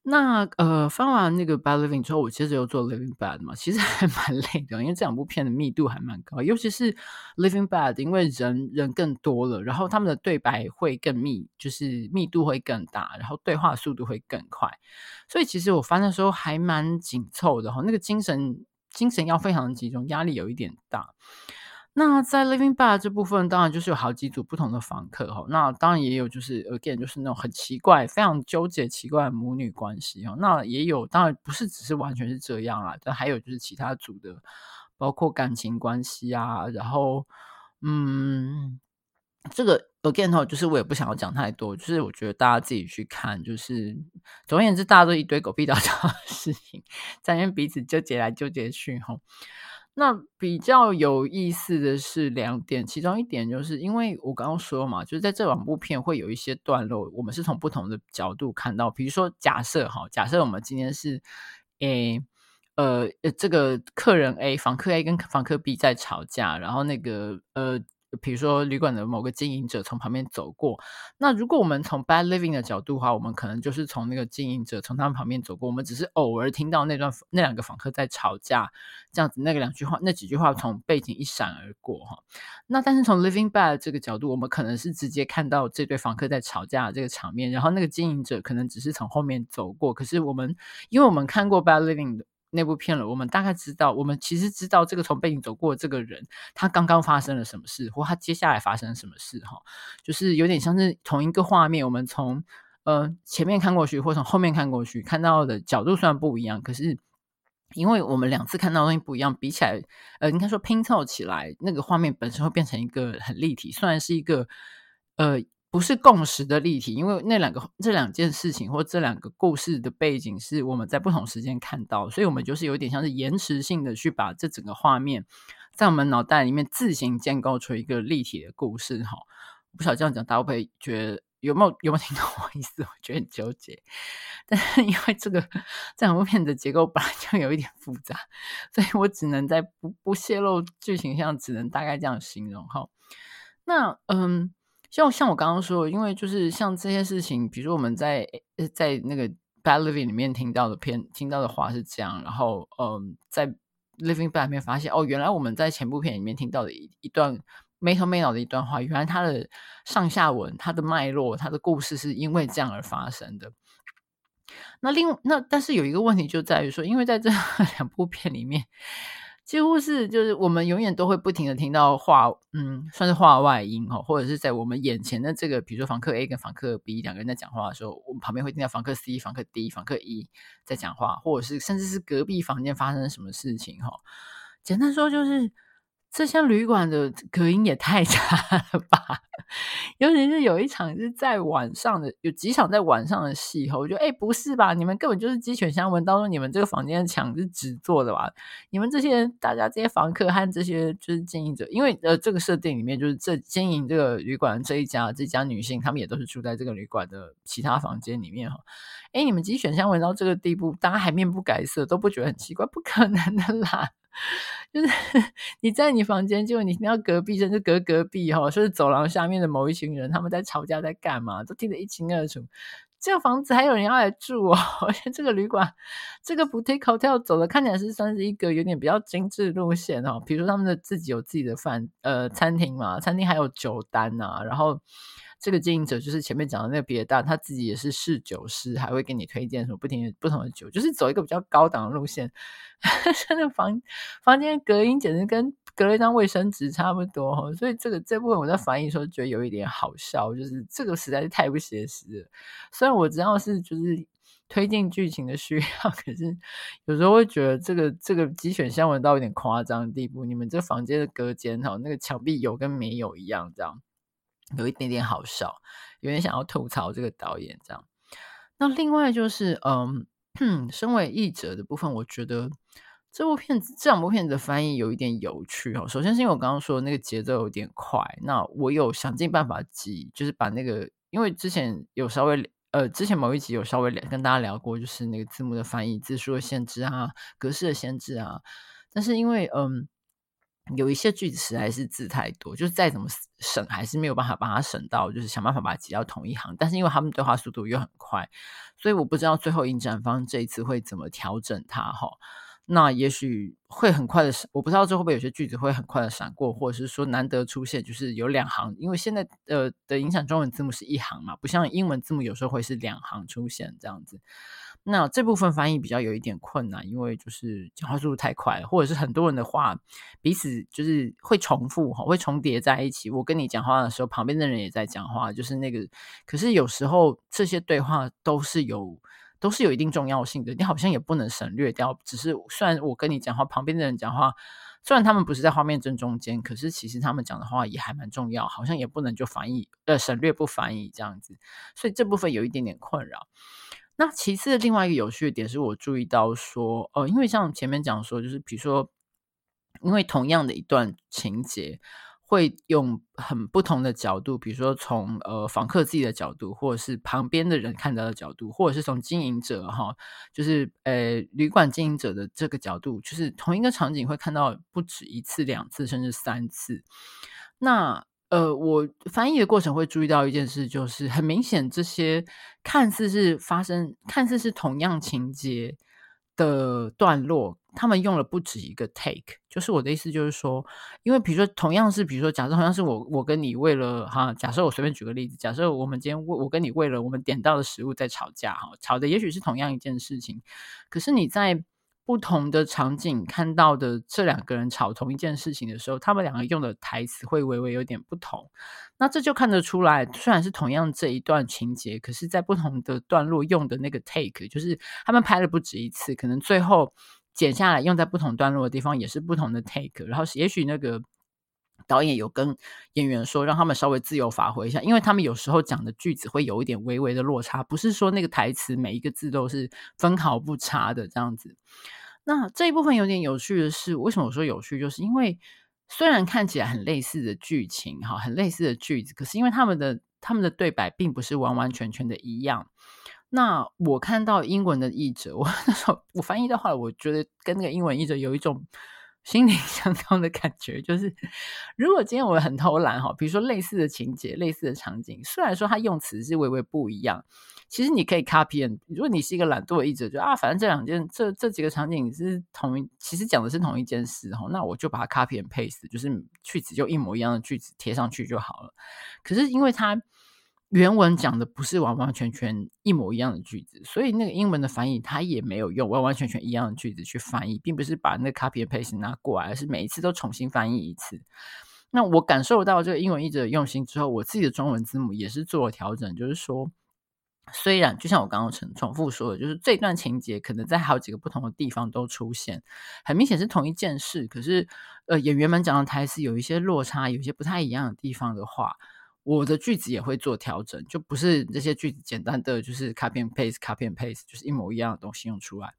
Speaker 1: 那呃，翻完那个《Bad Living》之后，我接着又做《Living Bad》嘛，其实还蛮 累的，因为这两部片的密度还蛮高，尤其是《Living Bad》，因为人人更多了，然后他们的对白会更密，就是密度会更大，然后对话速度会更快，所以其实我翻的时候还蛮紧凑的哈，那个精神精神要非常集中，压力有一点大。那在 Living Bar 这部分，当然就是有好几组不同的房客哈。那当然也有就是 again 就是那种很奇怪、非常纠结、奇怪的母女关系哈。那也有，当然不是只是完全是这样啦，但还有就是其他组的，包括感情关系啊。然后，嗯，这个 again 哈，就是我也不想要讲太多，就是我觉得大家自己去看。就是总而言之，大家都一堆狗屁倒灶的事情，在那边彼此纠结来纠结去哈。那比较有意思的是两点，其中一点就是因为我刚刚说嘛，就是在这两部片会有一些段落，我们是从不同的角度看到。比如说假设哈，假设我们今天是诶呃这个客人 A 房客 A 跟房客 B 在吵架，然后那个呃。比如说，旅馆的某个经营者从旁边走过。那如果我们从 Bad Living 的角度的话，我们可能就是从那个经营者从他们旁边走过。我们只是偶尔听到那段那两个访客在吵架，这样子那个两句话那几句话从背景一闪而过哈。那但是从 Living Bad 这个角度，我们可能是直接看到这对访客在吵架这个场面，然后那个经营者可能只是从后面走过。可是我们因为我们看过 Bad Living 的。那部片了，我们大概知道，我们其实知道这个从背景走过这个人，他刚刚发生了什么事，或他接下来发生什么事，哈，就是有点像是同一个画面，我们从呃前面看过去，或从后面看过去，看到的角度虽然不一样，可是因为我们两次看到的东西不一样，比起来，呃，应该说拼凑起来，那个画面本身会变成一个很立体，虽然是一个呃。不是共识的立体，因为那两个这两件事情或这两个故事的背景是我们在不同时间看到，所以我们就是有点像是延迟性的去把这整个画面在我们脑袋里面自行建构出一个立体的故事。哈，不晓得这样讲大家会觉得有没有有没有听懂我意思？我觉得很纠结，但是因为这个这两部片的结构本来就有一点复杂，所以我只能在不不泄露剧情上，只能大概这样形容。哈，那嗯。像像我刚刚说，因为就是像这些事情，比如说我们在在那个《Bad Living》里面听到的片，听到的话是这样，然后嗯，在《Living Bad》里面发现，哦，原来我们在前部片里面听到的一一段没头没脑的一段话，原来它的上下文、它的脉络、它的故事是因为这样而发生的。那另那但是有一个问题就在于说，因为在这 两部片里面。几乎是，就是我们永远都会不停的听到话，嗯，算是话外音哦，或者是在我们眼前的这个，比如说房客 A 跟房客 B 两个人在讲话的时候，我们旁边会听到房客 C、房客 D、房客 E 在讲话，或者是甚至是隔壁房间发生什么事情哈。简单说就是。这间旅馆的隔音也太 差了吧！尤其是有一场是在晚上的，有几场在晚上的戏哈，我觉得哎，不是吧？你们根本就是鸡犬相闻，当中你们这个房间的墙是纸做的吧？你们这些，大家这些房客和这些就是经营者，因为呃，这个设定里面就是这经营这个旅馆这一家这家女性，她们也都是住在这个旅馆的其他房间里面哈。哎，你们鸡犬相闻到这个地步，大家还面不改色，都不觉得很奇怪？不可能的啦！就是 你在你房间，就你听到隔壁甚至隔隔壁哈，说是走廊下面的某一群人他们在吵架，在干嘛，都听得一清二楚。这个房子还有人要来住哦，而且这个旅馆，这个 boutique hotel 走的看起来是算是一个有点比较精致路线哦。比如说他们的自己有自己的饭呃餐厅嘛，餐厅还有酒单呐，然后。这个经营者就是前面讲的那个别大，他自己也是侍酒师，还会给你推荐什么不停不同的酒，就是走一个比较高档的路线。那个房房间隔音简直跟隔了一张卫生纸差不多，所以这个这部分我在反映的时候觉得有一点好笑，就是这个实在是太不写实了。虽然我知道是就是推进剧情的需要，可是有时候会觉得这个这个机选项文到有点夸张的地步。你们这房间的隔间哈，那个墙壁有跟没有一样，这样。有一点点好笑，有点想要吐槽这个导演这样。那另外就是，嗯，身为译者的部分，我觉得这部片子这两部片子的翻译有一点有趣哦。首先是因为我刚刚说那个节奏有点快，那我有想尽办法记，就是把那个，因为之前有稍微呃，之前某一集有稍微跟大家聊过，就是那个字幕的翻译、字数的限制啊、格式的限制啊。但是因为嗯。有一些句子实在是字太多，就是再怎么省，还是没有办法把它省到，就是想办法把它挤到同一行。但是因为他们对话速度又很快，所以我不知道最后影展方这一次会怎么调整它哈。那也许会很快的闪，我不知道这会不会有些句子会很快的闪过，或者是说难得出现，就是有两行，因为现在呃的影响中文字幕是一行嘛，不像英文字幕有时候会是两行出现这样子。那这部分翻译比较有一点困难，因为就是讲话速度太快，或者是很多人的话彼此就是会重复哈，会重叠在一起。我跟你讲话的时候，旁边的人也在讲话，就是那个。可是有时候这些对话都是有都是有一定重要性的，你好像也不能省略掉。只是虽然我跟你讲话，旁边的人讲话，虽然他们不是在画面正中间，可是其实他们讲的话也还蛮重要，好像也不能就翻译呃省略不翻译这样子。所以这部分有一点点困扰。那其次另外一个有趣的点是我注意到说，呃，因为像前面讲说，就是比如说，因为同样的一段情节，会用很不同的角度，比如说从呃访客自己的角度，或者是旁边的人看到的角度，或者是从经营者哈，就是呃旅馆经营者的这个角度，就是同一个场景会看到不止一次、两次，甚至三次。那呃，我翻译的过程会注意到一件事，就是很明显，这些看似是发生、看似是同样情节的段落，他们用了不止一个 take。就是我的意思，就是说，因为比如说，同样是，比如说，假设同样是我，我跟你为了哈，假设我随便举个例子，假设我们今天为我跟你为了我们点到的食物在吵架哈，吵的也许是同样一件事情，可是你在。不同的场景看到的这两个人吵同一件事情的时候，他们两个用的台词会微微有点不同。那这就看得出来，虽然是同样这一段情节，可是在不同的段落用的那个 take，就是他们拍了不止一次，可能最后剪下来用在不同段落的地方也是不同的 take。然后也许那个导演有跟演员说，让他们稍微自由发挥一下，因为他们有时候讲的句子会有一点微微的落差，不是说那个台词每一个字都是分毫不差的这样子。那这一部分有点有趣的是，为什么我说有趣？就是因为虽然看起来很类似的剧情，哈，很类似的句子，可是因为他们的他们的对白并不是完完全全的一样。那我看到英文的译者，我那时候我翻译的话，我觉得跟那个英文译者有一种。心灵相通的感觉，就是如果今天我很偷懒哈，比如说类似的情节、类似的场景，虽然说它用词是微微不一样，其实你可以 copy。如果你是一个懒惰的译者，就啊，反正这两件、这这几个场景是同一，其实讲的是同一件事哈，那我就把它 copy and paste，就是句子就一模一样的句子贴上去就好了。可是因为它。原文讲的不是完完全全一模一样的句子，所以那个英文的翻译它也没有用完完全全一样的句子去翻译，并不是把那个 copy paste 拿过来，而是每一次都重新翻译一次。那我感受到这个英文译者的用心之后，我自己的中文字幕也是做了调整，就是说，虽然就像我刚刚重重复说的，就是这段情节可能在好几个不同的地方都出现，很明显是同一件事，可是呃演员们讲的台词有一些落差，有一些不太一样的地方的话。我的句子也会做调整，就不是这些句子简单的就是 copy and paste paste，就是一模一样的东西用出来。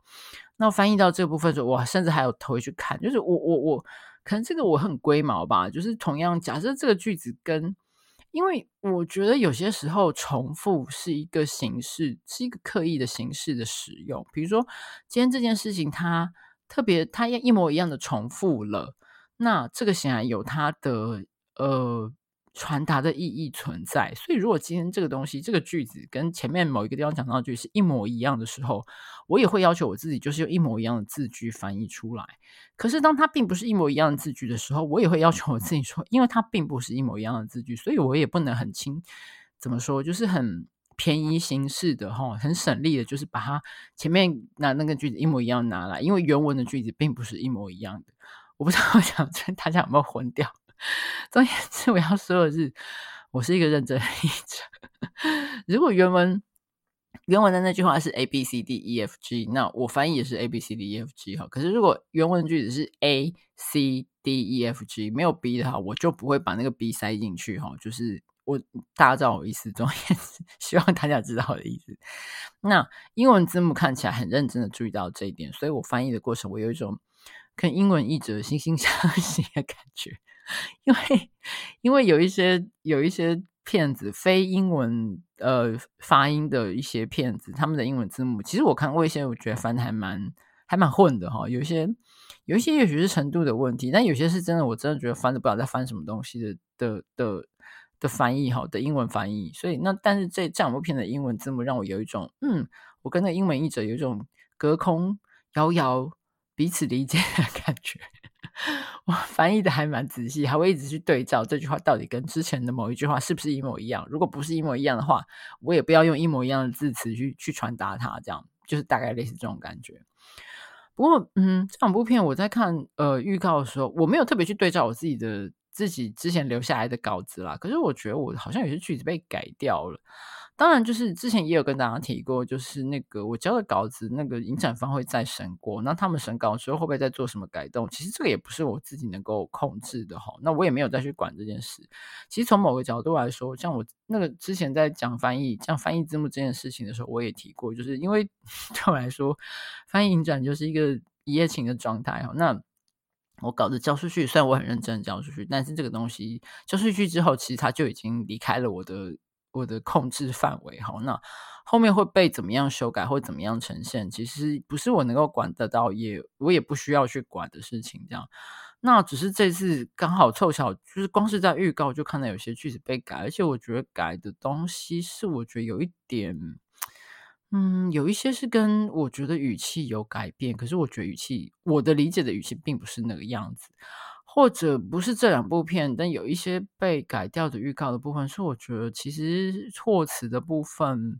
Speaker 1: 那翻译到这部分的时候，我甚至还有头回去看，就是我我我可能这个我很龟毛吧，就是同样假设这个句子跟，因为我觉得有些时候重复是一个形式，是一个刻意的形式的使用。比如说今天这件事情它特别它一模一样的重复了，那这个显然有它的呃。传达的意义存在。所以，如果今天这个东西、这个句子跟前面某一个地方讲到的句是一模一样的时候，我也会要求我自己，就是用一模一样的字句翻译出来。可是，当它并不是一模一样的字句的时候，我也会要求我自己说，因为它并不是一模一样的字句，所以我也不能很轻，怎么说，就是很便宜形式的哈，很省力的，就是把它前面拿那个句子一模一样拿来，因为原文的句子并不是一模一样的。我不知道我想 大家有没有混掉。总言之，我要说的是，我是一个认真的译者。如果原文原文的那句话是 A B C D E F G，那我翻译也是 A B C D E F G 哈。可是如果原文句子是 A C D E F G 没有 B 的话，我就不会把那个 B 塞进去哈。就是我大家知道我意思，总言之，希望大家知道我的意思。那英文字幕看起来很认真的注意到这一点，所以我翻译的过程，我有一种。跟英文译者惺惺相惜的感觉，因为因为有一些有一些骗子非英文呃发音的一些骗子，他们的英文字幕，其实我看过一些，我觉得翻的还蛮还蛮混的哈。有一些有一些也许是程度的问题，但有些是真的，我真的觉得翻的不知道在翻什么东西的的的的翻译哈的英文翻译。所以那但是这这两部片的英文字幕让我有一种嗯，我跟那英文译者有一种隔空遥遥。彼此理解的感觉，我翻译的还蛮仔细，还会一直去对照这句话到底跟之前的某一句话是不是一模一样。如果不是一模一样的话，我也不要用一模一样的字词去去传达它，这样就是大概类似这种感觉。不过，嗯，这两部片我在看呃预告的时候，我没有特别去对照我自己的自己之前留下来的稿子啦。可是我觉得我好像有些句子被改掉了。当然，就是之前也有跟大家提过，就是那个我交的稿子，那个影展方会再审过。那他们审稿之后会不会再做什么改动？其实这个也不是我自己能够控制的哈。那我也没有再去管这件事。其实从某个角度来说，像我那个之前在讲翻译、讲翻译字幕这件事情的时候，我也提过，就是因为 对我来说，翻译影展就是一个一夜情的状态哈。那我稿子交出去，虽然我很认真交出去，但是这个东西交出去之后，其实它就已经离开了我的。我的控制范围，好，那后面会被怎么样修改或怎么样呈现，其实不是我能够管得到，也我也不需要去管的事情。这样，那只是这次刚好凑巧，就是光是在预告就看到有些句子被改，而且我觉得改的东西是我觉得有一点，嗯，有一些是跟我觉得语气有改变，可是我觉得语气，我的理解的语气并不是那个样子。或者不是这两部片，但有一些被改掉的预告的部分，是我觉得其实措辞的部分，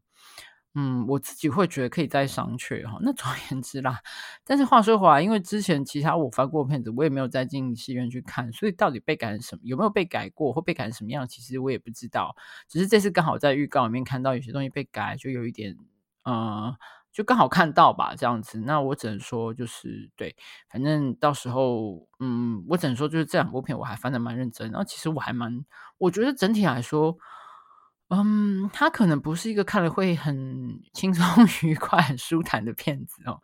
Speaker 1: 嗯，我自己会觉得可以再商榷哈。那总而言之啦，但是话说回来，因为之前其他我翻过片子，我也没有再进戏院去看，所以到底被改成什么，有没有被改过，或被改成什么样，其实我也不知道。只是这次刚好在预告里面看到有些东西被改，就有一点，嗯。就刚好看到吧，这样子，那我只能说就是对，反正到时候，嗯，我只能说就是这两部片我还翻得蛮认真，然后其实我还蛮，我觉得整体来说，嗯，它可能不是一个看了会很 轻松愉快、很舒坦的片子哦，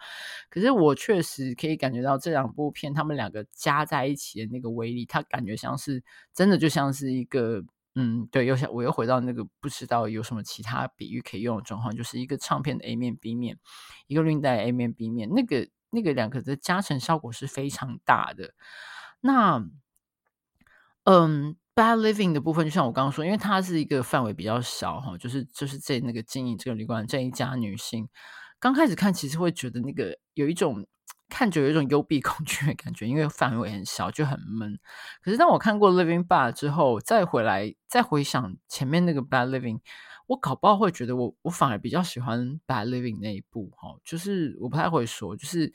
Speaker 1: 可是我确实可以感觉到这两部片他们两个加在一起的那个威力，它感觉像是真的就像是一个。嗯，对，又想我又回到那个不知道有什么其他比喻可以用的状况，就是一个唱片的 A 面 B 面，一个录音带 A 面 B 面，那个那个两个的加成效果是非常大的。那嗯，Bad Living 的部分，就像我刚刚说，因为它是一个范围比较小哈，就是就是在那个经营这个旅馆这一家女性，刚开始看其实会觉得那个有一种。看着有一种幽闭恐惧的感觉，因为范围很小，就很闷。可是当我看过《Living Bad》之后，再回来再回想前面那个《Bad Living》，我搞不好会觉得我我反而比较喜欢《Bad Living》那一部哈。就是我不太会说，就是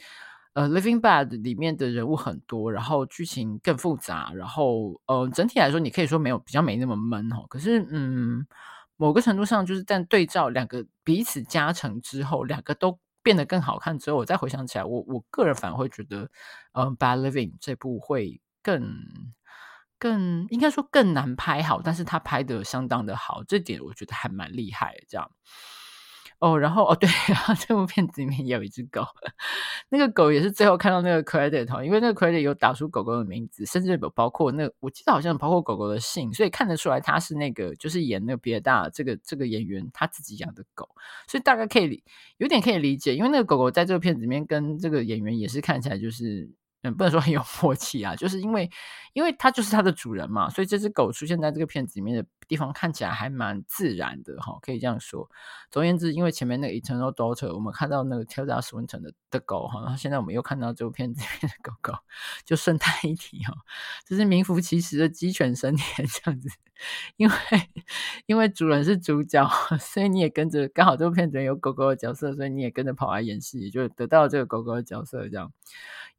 Speaker 1: 呃，《Living Bad》里面的人物很多，然后剧情更复杂，然后呃，整体来说你可以说没有比较没那么闷哈。可是嗯，某个程度上就是但对照两个彼此加成之后，两个都。变得更好看之后，我再回想起来，我我个人反而会觉得，嗯，《Bad Living》这部会更更应该说更难拍好，但是他拍的相当的好，这点我觉得还蛮厉害的，这样。哦，然后哦对，然后这部片子里面也有一只狗，那个狗也是最后看到那个 credit 因为那个 credit 有打出狗狗的名字，甚至有包括那，我记得好像包括狗狗的姓，所以看得出来他是那个就是演那个比尔大这个这个演员他自己养的狗，所以大概可以有点可以理解，因为那个狗狗在这个片子里面跟这个演员也是看起来就是嗯，不能说很有默契啊，就是因为，因为它就是它的主人嘛，所以这只狗出现在这个片子里面的地方看起来还蛮自然的哈，可以这样说。总而言之，因为前面那个 Eternal Daughter，我们看到那个 Tilda Swinton 的的狗哈，然后现在我们又看到这部片子里面的狗狗，就顺带一提哈，就是名副其实的鸡犬升天这样子。因为因为主人是主角，所以你也跟着，刚好这部片子有狗狗的角色，所以你也跟着跑来演戏，也就得到了这个狗狗的角色这样。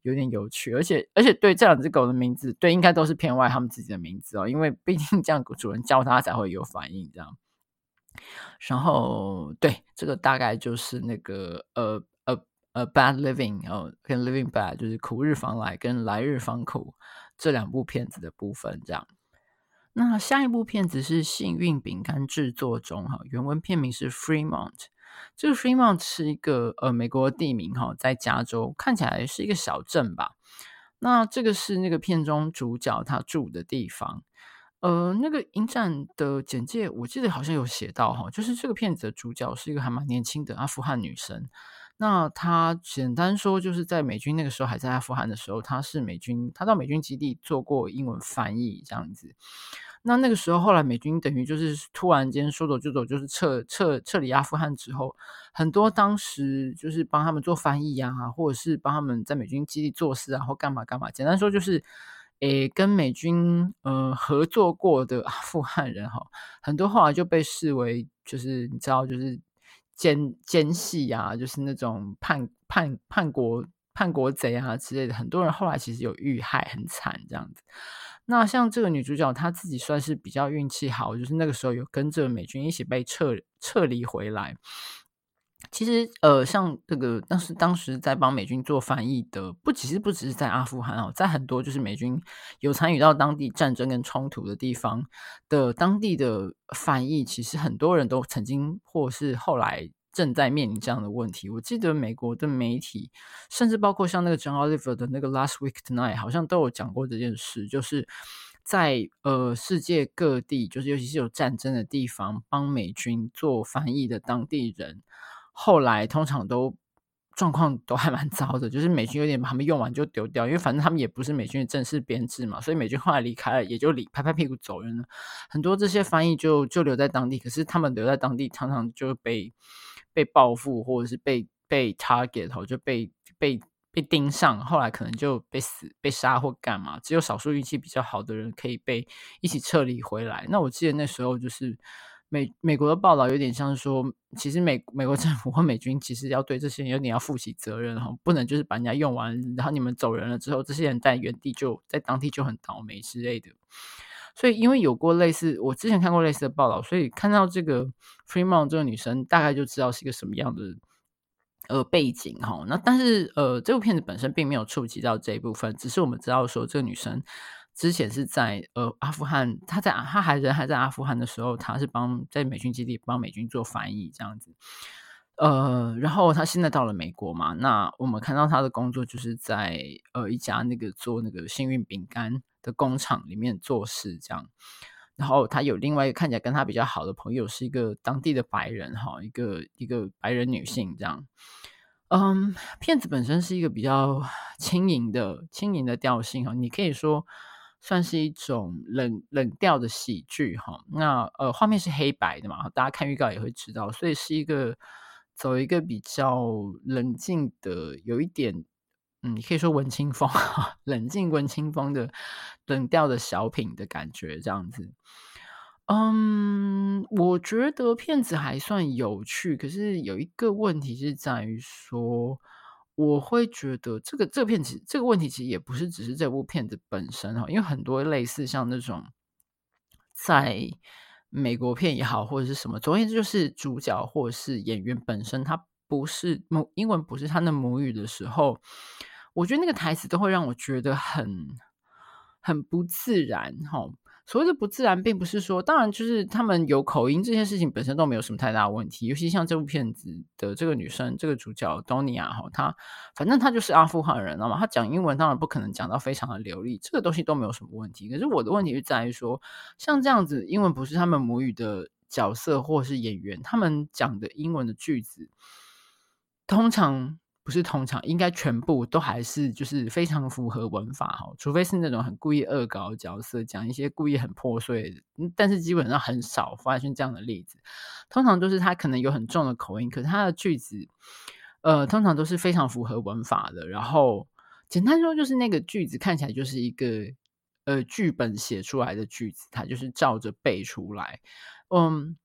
Speaker 1: 有点有趣，而且而且对这两只狗的名字，对应该都是片外他们自己的名字哦，因为毕竟这样主人叫它才会有反应这样。然后对这个大概就是那个呃呃呃 Bad Living 哦跟 Living Bad 就是苦日方来跟来日方苦这两部片子的部分这样。那下一部片子是幸运饼干制作中哈，原文片名是 Fremont。这个 Fremont 是一个呃美国的地名哈，在加州看起来是一个小镇吧。那这个是那个片中主角他住的地方。呃，那个影展的简介我记得好像有写到哈，就是这个片子的主角是一个还蛮年轻的阿富汗女生。那她简单说就是在美军那个时候还在阿富汗的时候，她是美军，她到美军基地做过英文翻译这样子。那那个时候，后来美军等于就是突然间说走就走，就是撤撤撤离阿富汗之后，很多当时就是帮他们做翻译啊，或者是帮他们在美军基地做事啊，或干嘛干嘛。简单说就是，诶，跟美军呃合作过的阿富汗人哈，很多后来就被视为就是你知道就是奸奸细啊，就是那种叛叛叛国叛国贼啊之类的。很多人后来其实有遇害，很惨这样子。那像这个女主角，她自己算是比较运气好，就是那个时候有跟着美军一起被撤撤离回来。其实，呃，像这个当时当时在帮美军做翻译的，不只是不只是在阿富汗哦，在很多就是美军有参与到当地战争跟冲突的地方的当地的翻译，其实很多人都曾经或是后来。正在面临这样的问题。我记得美国的媒体，甚至包括像那个 John Oliver 的那个 Last Week Tonight，好像都有讲过这件事。就是在呃世界各地，就是尤其是有战争的地方，帮美军做翻译的当地人，后来通常都状况都还蛮糟的。就是美军有点把他们用完就丢掉，因为反正他们也不是美军的正式编制嘛，所以美军后来离开了，也就离拍拍屁股走人了。很多这些翻译就就留在当地，可是他们留在当地常常就被。被报复，或者是被被 target 后就被被被盯上，后来可能就被死、被杀或干嘛。只有少数运气比较好的人可以被一起撤离回来。那我记得那时候就是美美国的报道有点像是说，其实美美国政府或美军其实要对这些人有点要负起责任哈，不能就是把人家用完，然后你们走人了之后，这些人在原地就在当地就很倒霉之类的。所以，因为有过类似，我之前看过类似的报道，所以看到这个 Fremont 这个女生，大概就知道是一个什么样的呃背景哈。那但是呃，这部片子本身并没有触及到这一部分，只是我们知道说，这个女生之前是在呃阿富汗，她在她还人还在阿富汗的时候，她是帮在美军基地帮美军做翻译这样子。呃，然后他现在到了美国嘛，那我们看到他的工作就是在呃一家那个做那个幸运饼干的工厂里面做事这样，然后他有另外一个看起来跟他比较好的朋友，是一个当地的白人哈，一个一个白人女性这样。嗯，片子本身是一个比较轻盈的轻盈的调性哈，你可以说算是一种冷冷调的喜剧哈。那呃，画面是黑白的嘛，大家看预告也会知道，所以是一个走一个比较冷静的，有一点。嗯，你可以说文青风，冷静文青风的冷调的小品的感觉，这样子。嗯，我觉得片子还算有趣，可是有一个问题是在于说，我会觉得这个这个片子这个问题其实也不是只是这部片子本身哈，因为很多类似像那种在美国片也好，或者是什么，总而言之就是主角或者是演员本身，他不是母英文不是他的母语的时候。我觉得那个台词都会让我觉得很很不自然，哈。所谓的不自然，并不是说，当然就是他们有口音这件事情本身都没有什么太大问题。尤其像这部片子的这个女生，这个主角 Donia 哈，她反正她就是阿富汗人，知道吗？她讲英文当然不可能讲到非常的流利，这个东西都没有什么问题。可是我的问题是在于说，像这样子，英文不是他们母语的角色或是演员，他们讲的英文的句子，通常。不是通常，应该全部都还是就是非常符合文法哈，除非是那种很故意恶搞的角色，讲一些故意很破碎，但是基本上很少发现这样的例子。通常都是他可能有很重的口音，可是他的句子，呃，通常都是非常符合文法的。然后简单说，就是那个句子看起来就是一个呃剧本写出来的句子，它就是照着背出来，嗯。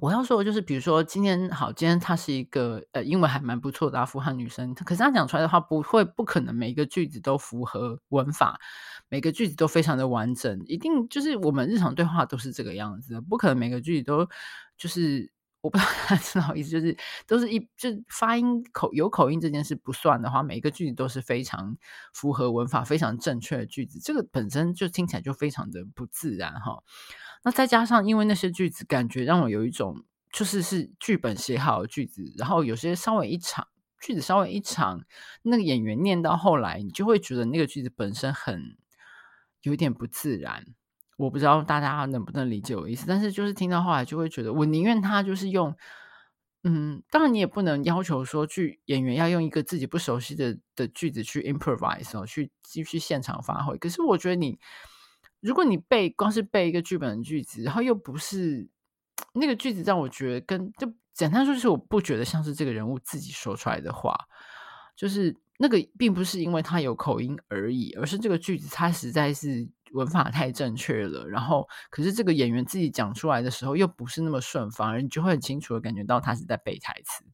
Speaker 1: 我要说的就是，比如说今天好，今天她是一个呃英文还蛮不错的阿富汗女生，可是她讲出来的话不会不可能每一个句子都符合文法，每个句子都非常的完整，一定就是我们日常对话都是这个样子的，不可能每个句子都就是我不知道大家知道意思，就是都是一就发音口有口音这件事不算的话，每一个句子都是非常符合文法、非常正确的句子，这个本身就听起来就非常的不自然哈。那再加上，因为那些句子感觉让我有一种，就是是剧本写好的句子，然后有些稍微一长，句子稍微一长，那个演员念到后来，你就会觉得那个句子本身很有点不自然。我不知道大家能不能理解我意思，但是就是听到后来就会觉得，我宁愿他就是用，嗯，当然你也不能要求说剧演员要用一个自己不熟悉的的句子去 improvise 哦，去继续现场发挥。可是我觉得你。如果你背光是背一个剧本的句子，然后又不是那个句子，让我觉得跟就简单说，就是我不觉得像是这个人物自己说出来的话，就是那个并不是因为他有口音而已，而是这个句子他实在是文法太正确了。然后，可是这个演员自己讲出来的时候又不是那么顺，反而你就会很清楚的感觉到他是在背台词。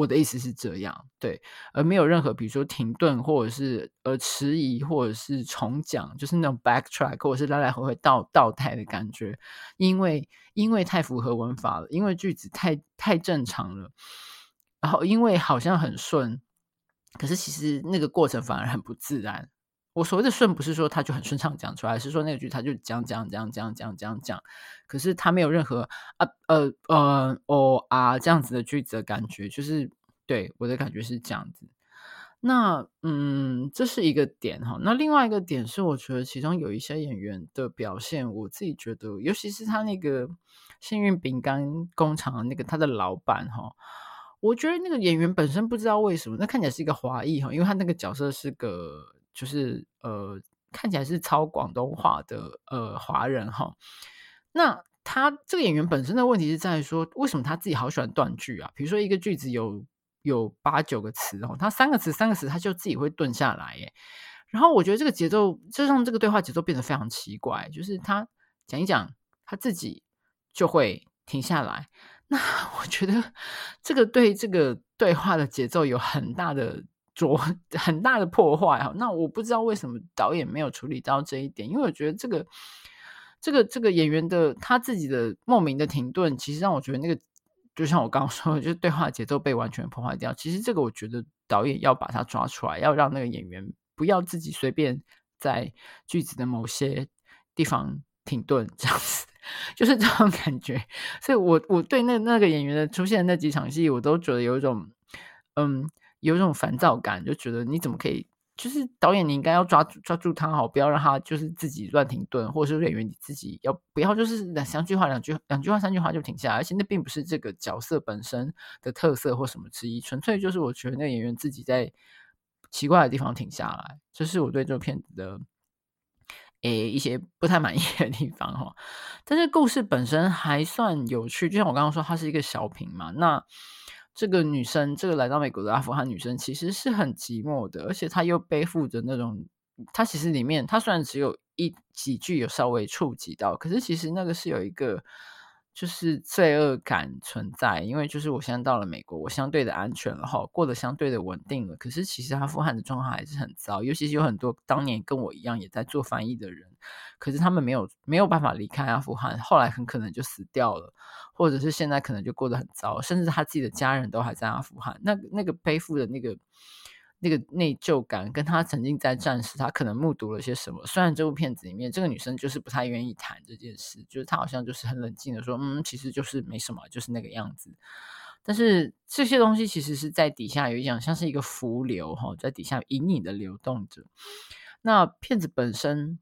Speaker 1: 我的意思是这样，对，而没有任何比如说停顿，或者是呃迟疑，或者是重讲，就是那种 backtrack，或者是来来回回倒倒带的感觉，因为因为太符合文法了，因为句子太太正常了，然后因为好像很顺，可是其实那个过程反而很不自然。我所谓的顺，不是说他就很顺畅讲出来，是说那个句他就讲讲讲讲讲讲讲，可是他没有任何啊呃呃哦啊这样子的句子的感觉，就是对我的感觉是这样子。那嗯，这是一个点哈。那另外一个点是，我觉得其中有一些演员的表现，我自己觉得，尤其是他那个幸运饼干工厂的那个他的老板哈，我觉得那个演员本身不知道为什么，那看起来是一个华裔哈，因为他那个角色是个。就是呃，看起来是超广东话的呃华人哈。那他这个演员本身的问题是在说，为什么他自己好喜欢断句啊？比如说一个句子有有八九个词哦，他三个词三个词他就自己会顿下来耶。然后我觉得这个节奏就让这个对话节奏变得非常奇怪，就是他讲一讲，他自己就会停下来。那 我觉得这个对这个对话的节奏有很大的。做 很大的破坏哈，那我不知道为什么导演没有处理到这一点，因为我觉得这个这个这个演员的他自己的莫名的停顿，其实让我觉得那个就像我刚刚说的，就是对话节奏被完全破坏掉。其实这个我觉得导演要把它抓出来，要让那个演员不要自己随便在句子的某些地方停顿，这样子就是这种感觉。所以我我对那那个演员的出现那几场戏，我都觉得有一种嗯。有一种烦躁感，就觉得你怎么可以？就是导演，你应该要抓住抓住他好，不要让他就是自己乱停顿，或者是演员你自己要不要就是两三句话、两句两句话、三句话就停下来，而且那并不是这个角色本身的特色或什么之一，纯粹就是我觉得那演员自己在奇怪的地方停下来，这是我对这个片子的诶一些不太满意的地方哈。但是故事本身还算有趣，就像我刚刚说，它是一个小品嘛，那。这个女生，这个来到美国的阿富汗女生，其实是很寂寞的，而且她又背负着那种，她其实里面，她虽然只有一几句有稍微触及到，可是其实那个是有一个。就是罪恶感存在，因为就是我现在到了美国，我相对的安全了哈，过得相对的稳定了。可是其实阿富汗的状况还是很糟，尤其是有很多当年跟我一样也在做翻译的人，可是他们没有没有办法离开阿富汗，后来很可能就死掉了，或者是现在可能就过得很糟，甚至他自己的家人都还在阿富汗，那那个背负的那个。那个内疚感，跟他曾经在战时，他可能目睹了些什么。虽然这部片子里面这个女生就是不太愿意谈这件事，就是她好像就是很冷静的说，嗯，其实就是没什么，就是那个样子。但是这些东西其实是在底下有一种像是一个浮流哈，在底下隐隐的流动着。那片子本身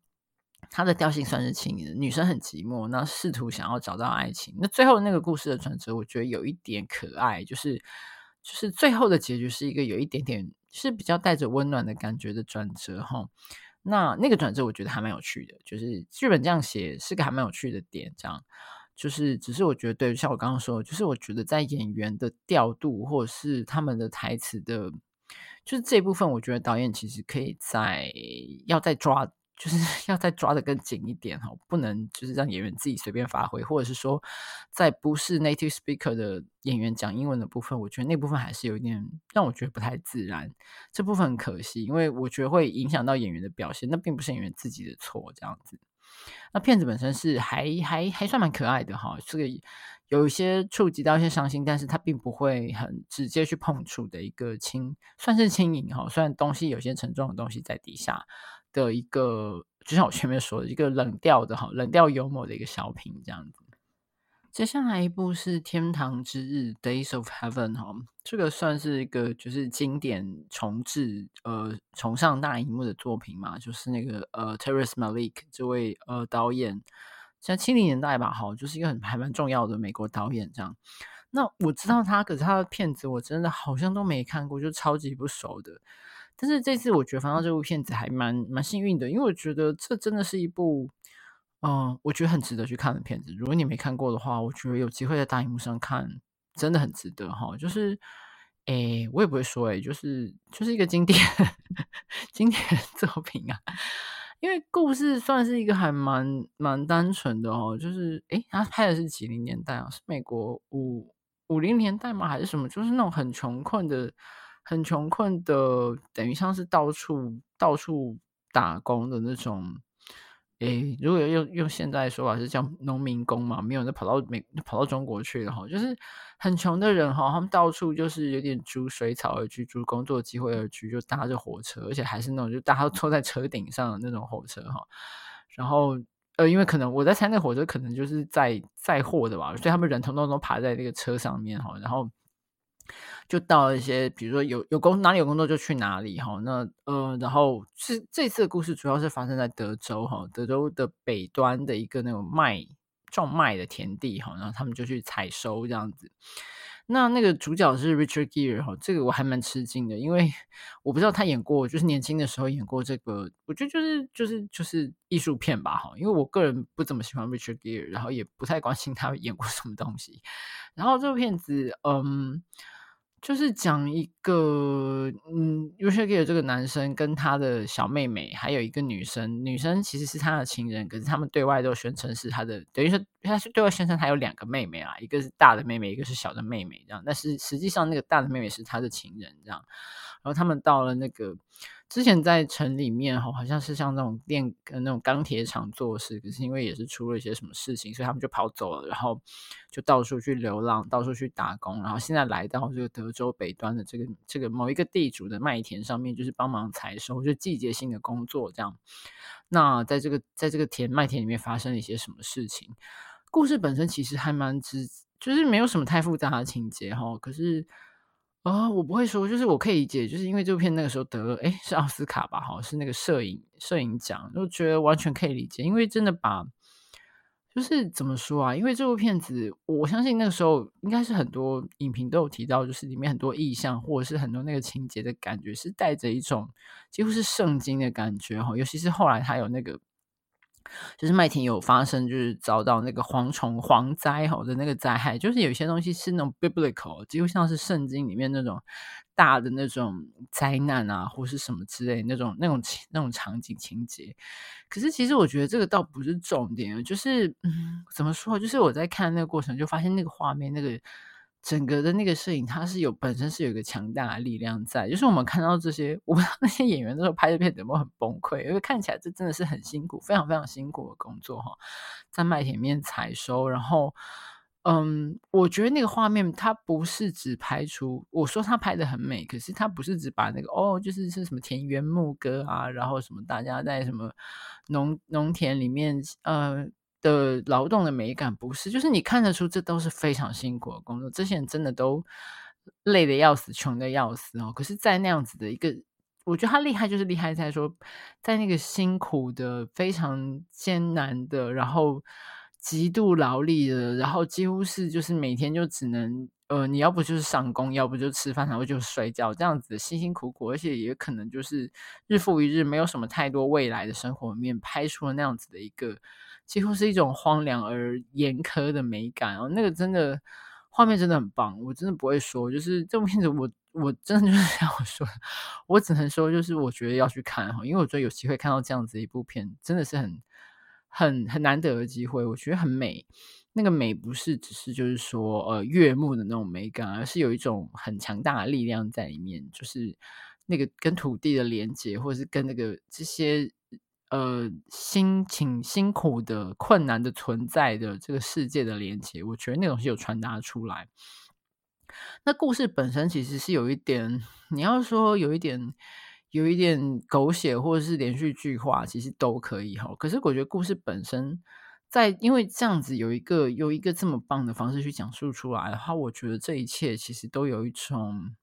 Speaker 1: 它的调性算是轻的，女生很寂寞，那试图想要找到爱情。那最后那个故事的转折，我觉得有一点可爱，就是。就是最后的结局是一个有一点点是比较带着温暖的感觉的转折哈。那那个转折我觉得还蛮有趣的，就是剧本这样写是个还蛮有趣的点，这样就是只是我觉得对，像我刚刚说，就是我觉得在演员的调度或者是他们的台词的，就是这部分，我觉得导演其实可以在要再抓。就是 要再抓得更紧一点哈，不能就是让演员自己随便发挥，或者是说，在不是 native speaker 的演员讲英文的部分，我觉得那部分还是有一点让我觉得不太自然，这部分很可惜，因为我觉得会影响到演员的表现，那并不是演员自己的错，这样子。那片子本身是还还还算蛮可爱的哈，这个有一些触及到一些伤心，但是它并不会很直接去碰触的一个轻，算是轻盈哈，虽然东西有些沉重的东西在底下。的一个，就像我前面说的，一个冷调的哈，冷调幽默的一个小品这样子。接下来一部是《天堂之日》（Days of Heaven） 哈，这个算是一个就是经典重置呃重上大荧幕的作品嘛，就是那个呃 Terrence Malick 这位呃导演，像七零年代吧哈，就是一个很还蛮重要的美国导演这样。那我知道他，可是他的片子我真的好像都没看过，就超级不熟的。但是这次我觉得翻到这部片子还蛮蛮幸运的，因为我觉得这真的是一部，嗯，我觉得很值得去看的片子。如果你没看过的话，我觉得有机会在大荧幕上看，真的很值得哈。就是，诶，我也不会说，诶，就是就是一个经典 经典作品啊。因为故事算是一个还蛮蛮单纯的哦，就是，诶，他拍的是几零年代啊？是美国五五零年代吗？还是什么？就是那种很穷困的。很穷困的，等于像是到处到处打工的那种。诶，如果用用现在说法是叫农民工嘛，没有那跑到美跑到中国去了哈，就是很穷的人哈，他们到处就是有点逐水草而居，逐工作机会而居，就搭着火车，而且还是那种就大家都坐在车顶上的那种火车哈。然后呃，因为可能我在猜那火车可能就是载载货的吧，所以他们人通通都爬在那个车上面哈，然后。就到一些，比如说有有工哪里有工作就去哪里哈。那呃，然后是这次的故事主要是发生在德州哈，德州的北端的一个那种麦种麦的田地哈，然后他们就去采收这样子。那那个主角是 Richard Gere 哈，这个我还蛮吃惊的，因为我不知道他演过，就是年轻的时候演过这个，我觉得就是就是就是艺术片吧哈。因为我个人不怎么喜欢 Richard Gere，然后也不太关心他演过什么东西。然后这部片子，嗯。就是讲一个，嗯，Richard 这个男生跟他的小妹妹，还有一个女生，女生其实是他的情人，可是他们对外都宣称是他的，等于说他是对外宣称他有两个妹妹啊，一个是大的妹妹，一个是小的妹妹，这样，但是实际上那个大的妹妹是他的情人，这样，然后他们到了那个。之前在城里面哈，好像是像那种电跟那种钢铁厂做事，可是因为也是出了一些什么事情，所以他们就跑走了，然后就到处去流浪，到处去打工，然后现在来到这个德州北端的这个这个某一个地主的麦田上面，就是帮忙采收，就季节性的工作这样。那在这个在这个田麦田里面发生了一些什么事情？故事本身其实还蛮直，就是没有什么太复杂的情节哈，可是。啊、我不会说，就是我可以理解，就是因为这部片那个时候得了，诶，是奥斯卡吧？哈，是那个摄影摄影奖，我觉得完全可以理解，因为真的把，就是怎么说啊？因为这部片子，我相信那个时候应该是很多影评都有提到，就是里面很多意象或者是很多那个情节的感觉，是带着一种几乎是圣经的感觉哈，尤其是后来他有那个。就是麦田有发生，就是遭到那个蝗虫蝗灾吼的那个灾害，就是有些东西是那种 biblical，几乎像是圣经里面那种大的那种灾难啊，或是什么之类那种那种那种场景情节。可是其实我觉得这个倒不是重点，就是嗯，怎么说？就是我在看那个过程，就发现那个画面那个。整个的那个摄影，它是有本身是有一个强大的力量在，就是我们看到这些，我不知道那些演员那时候拍的片子有没有很崩溃，因为看起来这真的是很辛苦，非常非常辛苦的工作哈，在麦田面采收，然后，嗯，我觉得那个画面它不是只拍出，我说它拍的很美，可是它不是只把那个哦，就是是什么田园牧歌啊，然后什么大家在什么农农田里面，呃。的劳动的美感不是，就是你看得出这都是非常辛苦的工作，这些人真的都累得要死，穷得要死哦。可是，在那样子的一个，我觉得他厉害，就是厉害在说，在那个辛苦的、非常艰难的，然后极度劳力的，然后几乎是就是每天就只能呃，你要不就是上工，要不就吃饭，然后就睡觉，这样子辛辛苦苦，而且也可能就是日复一日，没有什么太多未来的生活面拍出了那样子的一个几乎是一种荒凉而严苛的美感哦，那个真的画面真的很棒，我真的不会说，就是这部片子我我真的就是 像我说，我只能说就是我觉得要去看哈，因为我觉得有机会看到这样子一部片，真的是很很很难得的机会，我觉得很美。那个美不是只是就是说呃悦目的那种美感，而是有一种很强大的力量在里面，就是那个跟土地的连接，或者是跟那个这些呃辛勤辛苦的困难的存在的这个世界的连接，我觉得那种是有传达出来。那故事本身其实是有一点，你要说有一点有一点狗血或者是连续剧化，其实都可以哈。可是我觉得故事本身。在因为这样子有一个有一个这么棒的方式去讲述出来的话，我觉得这一切其实都有一种，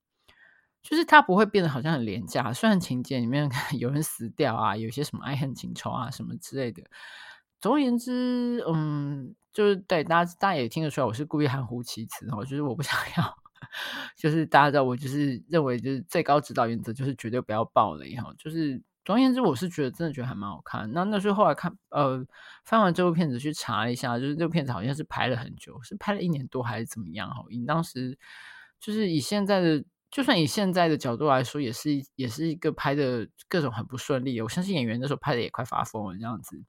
Speaker 1: 就是它不会变得好像很廉价。虽然情节里面 有人死掉啊，有些什么爱恨情仇啊什么之类的。总而言之，嗯，就是对大家大家也听得出来，我是故意含糊其辞哦，就是我不想要，就是大家知道我就是认为就是最高指导原则就是绝对不要爆雷哈，就是。总而言之，我是觉得真的觉得还蛮好看。那那时候后来看，呃，翻完这部片子去查了一下，就是这部片子好像是拍了很久，是拍了一年多还是怎么样？哈，以当时就是以现在的，就算以现在的角度来说，也是也是一个拍的各种很不顺利。我相信演员那时候拍的也快发疯了这样子。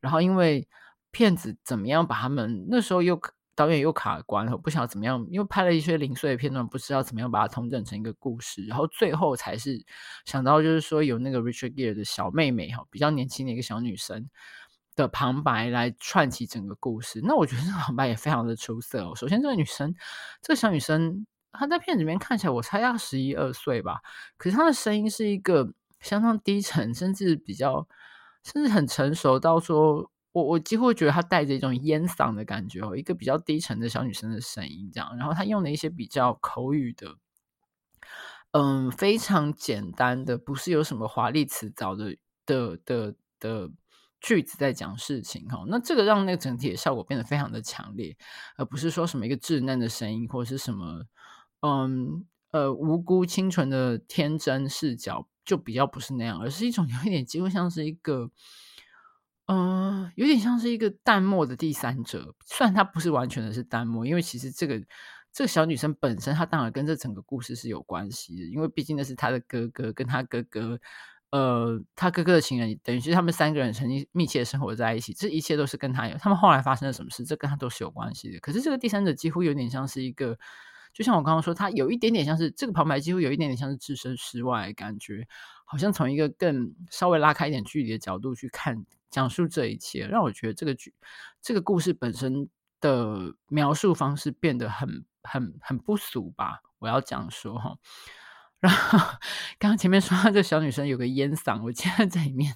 Speaker 1: 然后因为片子怎么样把他们那时候又。导演又卡关了，不晓得怎么样，因为拍了一些零碎的片段，不知道怎么样把它统整成一个故事，然后最后才是想到，就是说有那个 Richard Gere 的小妹妹哈，比较年轻的一个小女生的旁白来串起整个故事。那我觉得这个旁白也非常的出色哦。首先，这个女生，这个小女生，他在片子里面看起来，我猜要十一二岁吧，可是他的声音是一个相当低沉，甚至比较，甚至很成熟到说。我我几乎觉得他带着一种烟嗓的感觉哦，一个比较低沉的小女生的声音这样，然后他用了一些比较口语的，嗯，非常简单的，不是有什么华丽辞藻的的的的句子在讲事情哈，那这个让那个整体的效果变得非常的强烈，而不是说什么一个稚嫩的声音或者是什么，嗯呃无辜清纯的天真视角，就比较不是那样，而是一种 有一点几乎像是一个。嗯，有点像是一个淡漠的第三者，虽然他不是完全的是淡漠，因为其实这个这个小女生本身，她当然跟这整个故事是有关系的，因为毕竟那是她的哥哥，跟她哥哥，呃，她哥哥的情人，等于是他们三个人曾经密切生活在一起，这一切都是跟他有，他们后来发生了什么事，这跟他都是有关系的。可是这个第三者几乎有点像是一个，就像我刚刚说，他有一点点像是这个旁白，几乎有一点点像是置身事外感觉，好像从一个更稍微拉开一点距离的角度去看。讲述这一切，让我觉得这个剧、这个故事本身的描述方式变得很、很、很不俗吧。我要讲说哈，然后刚刚前面说到这小女生有个烟嗓，我现在在里面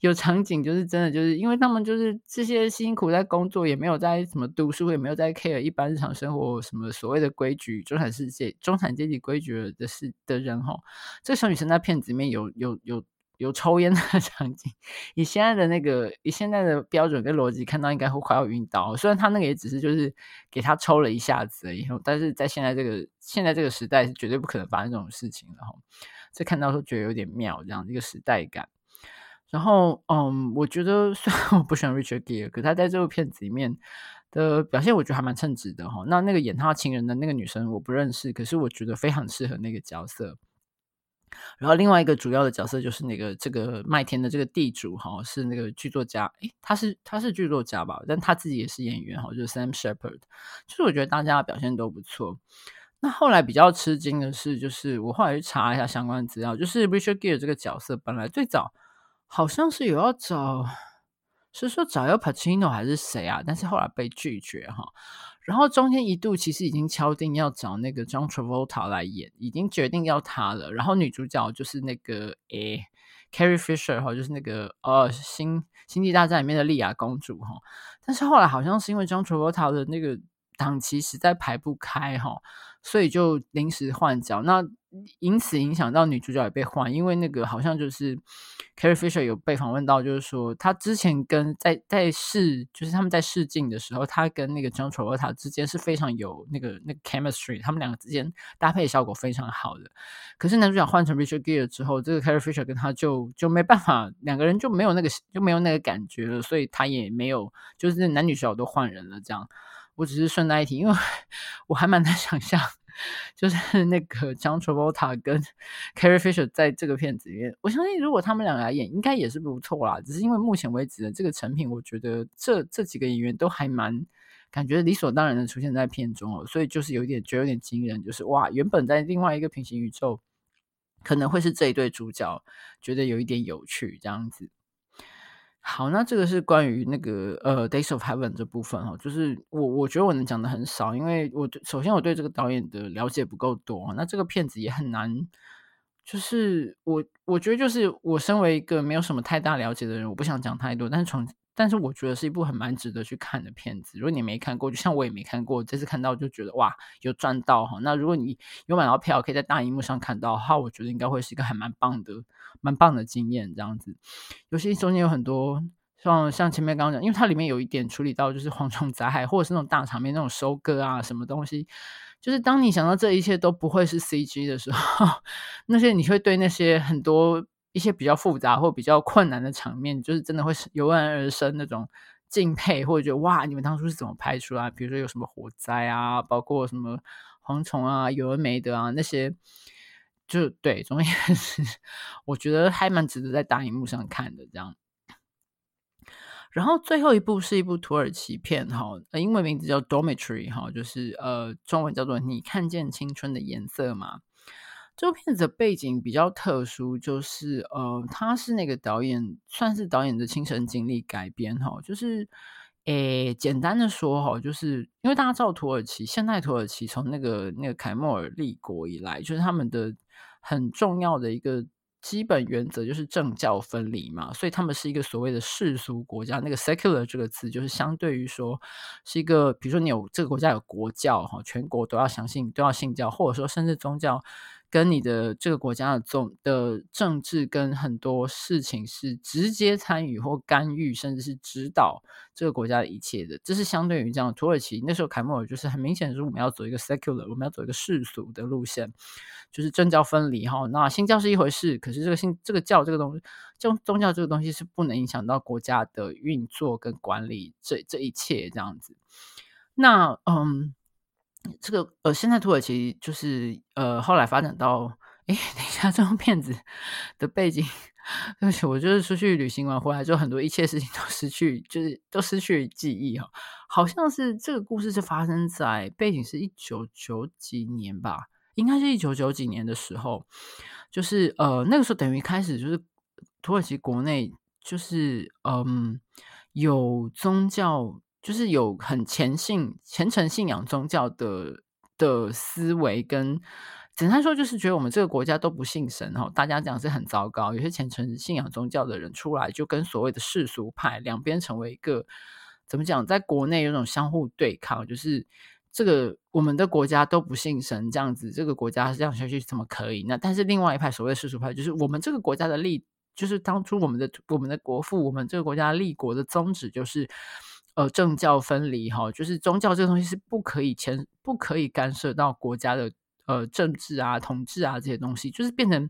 Speaker 1: 有场景，就是真的，就是因为他们就是这些辛苦在工作，也没有在什么读书，也没有在 care 一般日常生活什么所谓的规矩、中产世界、中产阶级规矩的事的人哈。这个小女生在片子里面有、有、有。有抽烟的 场景，以现在的那个以现在的标准跟逻辑，看到应该会快要晕倒。虽然他那个也只是就是给他抽了一下子而已，但是在现在这个现在这个时代是绝对不可能发生这种事情的哈。这看到都觉得有点妙，这样一个时代感。然后，嗯，我觉得虽然我不喜欢 Richard Gere，可他在这部片子里面的表现，我觉得还蛮称职的哈。那那个演他情人的那个女生我不认识，可是我觉得非常适合那个角色。然后另外一个主要的角色就是那个这个麦田的这个地主哈，是那个剧作家，诶，他是他是剧作家吧？但他自己也是演员哈，就是 Sam Shepard。就是我觉得大家表现都不错。那后来比较吃惊的是，就是我后来去查一下相关资料，就是 Richard Gere 这个角色本来最早好像是有要找，是说找要 Pacino 还是谁啊？但是后来被拒绝哈。然后中间一度其实已经敲定要找那个 John Travolta 来演，已经决定要他了。然后女主角就是那个诶 Carrie Fisher 哈，就是那个呃星星际大战里面的莉亚公主哈。但是后来好像是因为 John Travolta 的那个档期实在排不开哈，所以就临时换角。那因此影响到女主角也被换，因为那个好像就是 Carrie Fisher 有被访问到，就是说她之前跟在在试，就是他们在试镜的时候，她跟那个 John Travolta 之间是非常有那个那个 chemistry，他们两个之间搭配效果非常好的。可是男主角换成 Richard Gere 之后，这个 Carrie Fisher 跟他就就没办法，两个人就没有那个就没有那个感觉了，所以他也没有，就是男女主角都换人了这样。我只是顺带一提，因为 我还蛮难想象。就是 那个 John Travolta 跟 Carrie Fisher 在这个片子里面，我相信如果他们两个来演，应该也是不错啦。只是因为目前为止的这个成品，我觉得这这几个演员都还蛮感觉理所当然的出现在片中哦，所以就是有点觉得有点惊人，就是哇，原本在另外一个平行宇宙可能会是这一对主角，觉得有一点有趣这样子。好，那这个是关于那个呃《Days of Heaven》这部分哈，就是我我觉得我能讲的很少，因为我首先我对这个导演的了解不够多，那这个片子也很难，就是我我觉得就是我身为一个没有什么太大了解的人，我不想讲太多，但是从但是我觉得是一部很蛮值得去看的片子。如果你没看过，就像我也没看过，这次看到就觉得哇有赚到哈。那如果你有买到票，可以在大荧幕上看到的话，我觉得应该会是一个还蛮棒的。蛮棒的经验，这样子，尤其中间有很多像像前面刚刚讲，因为它里面有一点处理到就是蝗虫灾害，或者是那种大场面那种收割啊什么东西，就是当你想到这一切都不会是 CG 的时候，那些你会对那些很多一些比较复杂或比较困难的场面，就是真的会油然而生那种敬佩，或者觉得哇，你们当初是怎么拍出来？比如说有什么火灾啊，包括什么蝗虫啊，有的没的啊那些。就对，总而言之，我觉得还蛮值得在大荧幕上看的这样。然后最后一部是一部土耳其片哈，英文名字叫《Dormitory》哈，就是呃，中文叫做《你看见青春的颜色吗》。这部片子的背景比较特殊，就是呃，他是那个导演，算是导演的亲身经历改编哈，就是。诶，简单的说哈，就是因为大家知道土耳其，现代土耳其从那个那个凯末尔立国以来，就是他们的很重要的一个基本原则就是政教分离嘛，所以他们是一个所谓的世俗国家。那个 secular 这个词就是相对于说是一个，比如说你有这个国家有国教哈，全国都要相信都要信教，或者说甚至宗教。跟你的这个国家的总的政治跟很多事情是直接参与或干预，甚至是指导这个国家的一切的，这是相对于这样。土耳其那时候凯末尔就是很明显的是我们要走一个 secular，我们要走一个世俗的路线，就是政教分离哈。那新教是一回事，可是这个新这个教这个东西，宗宗教这个东西是不能影响到国家的运作跟管理这这一切这样子。那嗯。这个呃，现在土耳其就是呃，后来发展到，哎，等一下，这种片子的背景，对不起，我就是出去旅行完回来之后，很多一切事情都失去，就是都失去记忆哈。好像是这个故事是发生在背景是一九九几年吧，应该是一九九几年的时候，就是呃，那个时候等于开始就是土耳其国内就是嗯，有宗教。就是有很虔信、虔诚信仰宗教的的思维，跟简单说就是觉得我们这个国家都不信神哈，大家这样是很糟糕。有些虔诚信仰宗教的人出来，就跟所谓的世俗派两边成为一个怎么讲，在国内有种相互对抗，就是这个我们的国家都不信神，这样子这个国家这样下去怎么可以？那但是另外一派所谓的世俗派，就是我们这个国家的立，就是当初我们的我们的国父，我们这个国家立国的宗旨就是。呃，政教分离哈，就是宗教这个东西是不可以牵、不可以干涉到国家的呃政治啊、统治啊这些东西，就是变成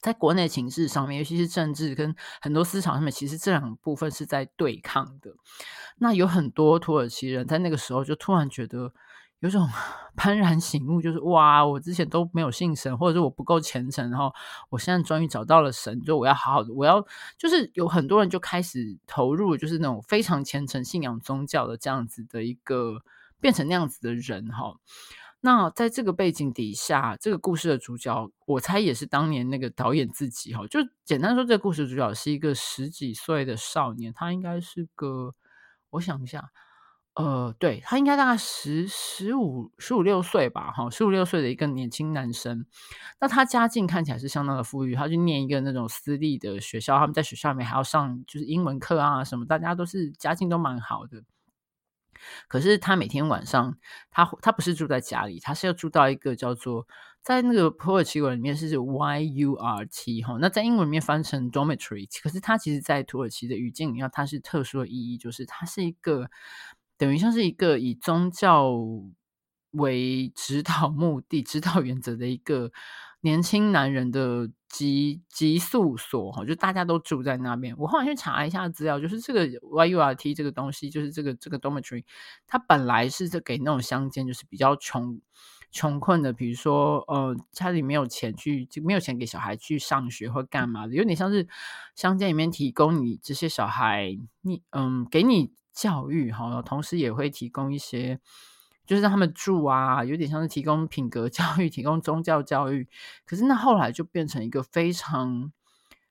Speaker 1: 在国内情势上面，尤其是政治跟很多思想上面，其实这两部分是在对抗的。那有很多土耳其人在那个时候就突然觉得。有种 幡然醒悟，就是哇，我之前都没有信神，或者是我不够虔诚，然后我现在终于找到了神，就我要好好的，我要就是有很多人就开始投入，就是那种非常虔诚信仰宗教的这样子的一个变成那样子的人哈。那在这个背景底下，这个故事的主角，我猜也是当年那个导演自己哈。就简单说，这个故事主角是一个十几岁的少年，他应该是个，我想一下。呃，对，他应该大概十十五十五六岁吧，哈，十五六岁的一个年轻男生。那他家境看起来是相当的富裕，他去念一个那种私立的学校，他们在学校里面还要上就是英文课啊什么，大家都是家境都蛮好的。可是他每天晚上，他他不是住在家里，他是要住到一个叫做在那个土耳其文里面是 Y U R T 哈，那在英文里面翻成 dormitory，可是它其实在土耳其的语境里面，它是特殊的意义，就是它是一个等于像是一个以宗教为指导目的、指导原则的一个年轻男人的集集宿所哈，就大家都住在那边。我后来去查一下资料，就是这个 YURT 这个东西，就是这个这个 dormitory，它本来是在给那种乡间，就是比较穷穷困的，比如说呃家里没有钱去，就没有钱给小孩去上学或干嘛的，有点像是乡间里面提供你这些小孩，你嗯给你教育哈，同时也会提供一些。就是让他们住啊，有点像是提供品格教育、提供宗教教育。可是那后来就变成一个非常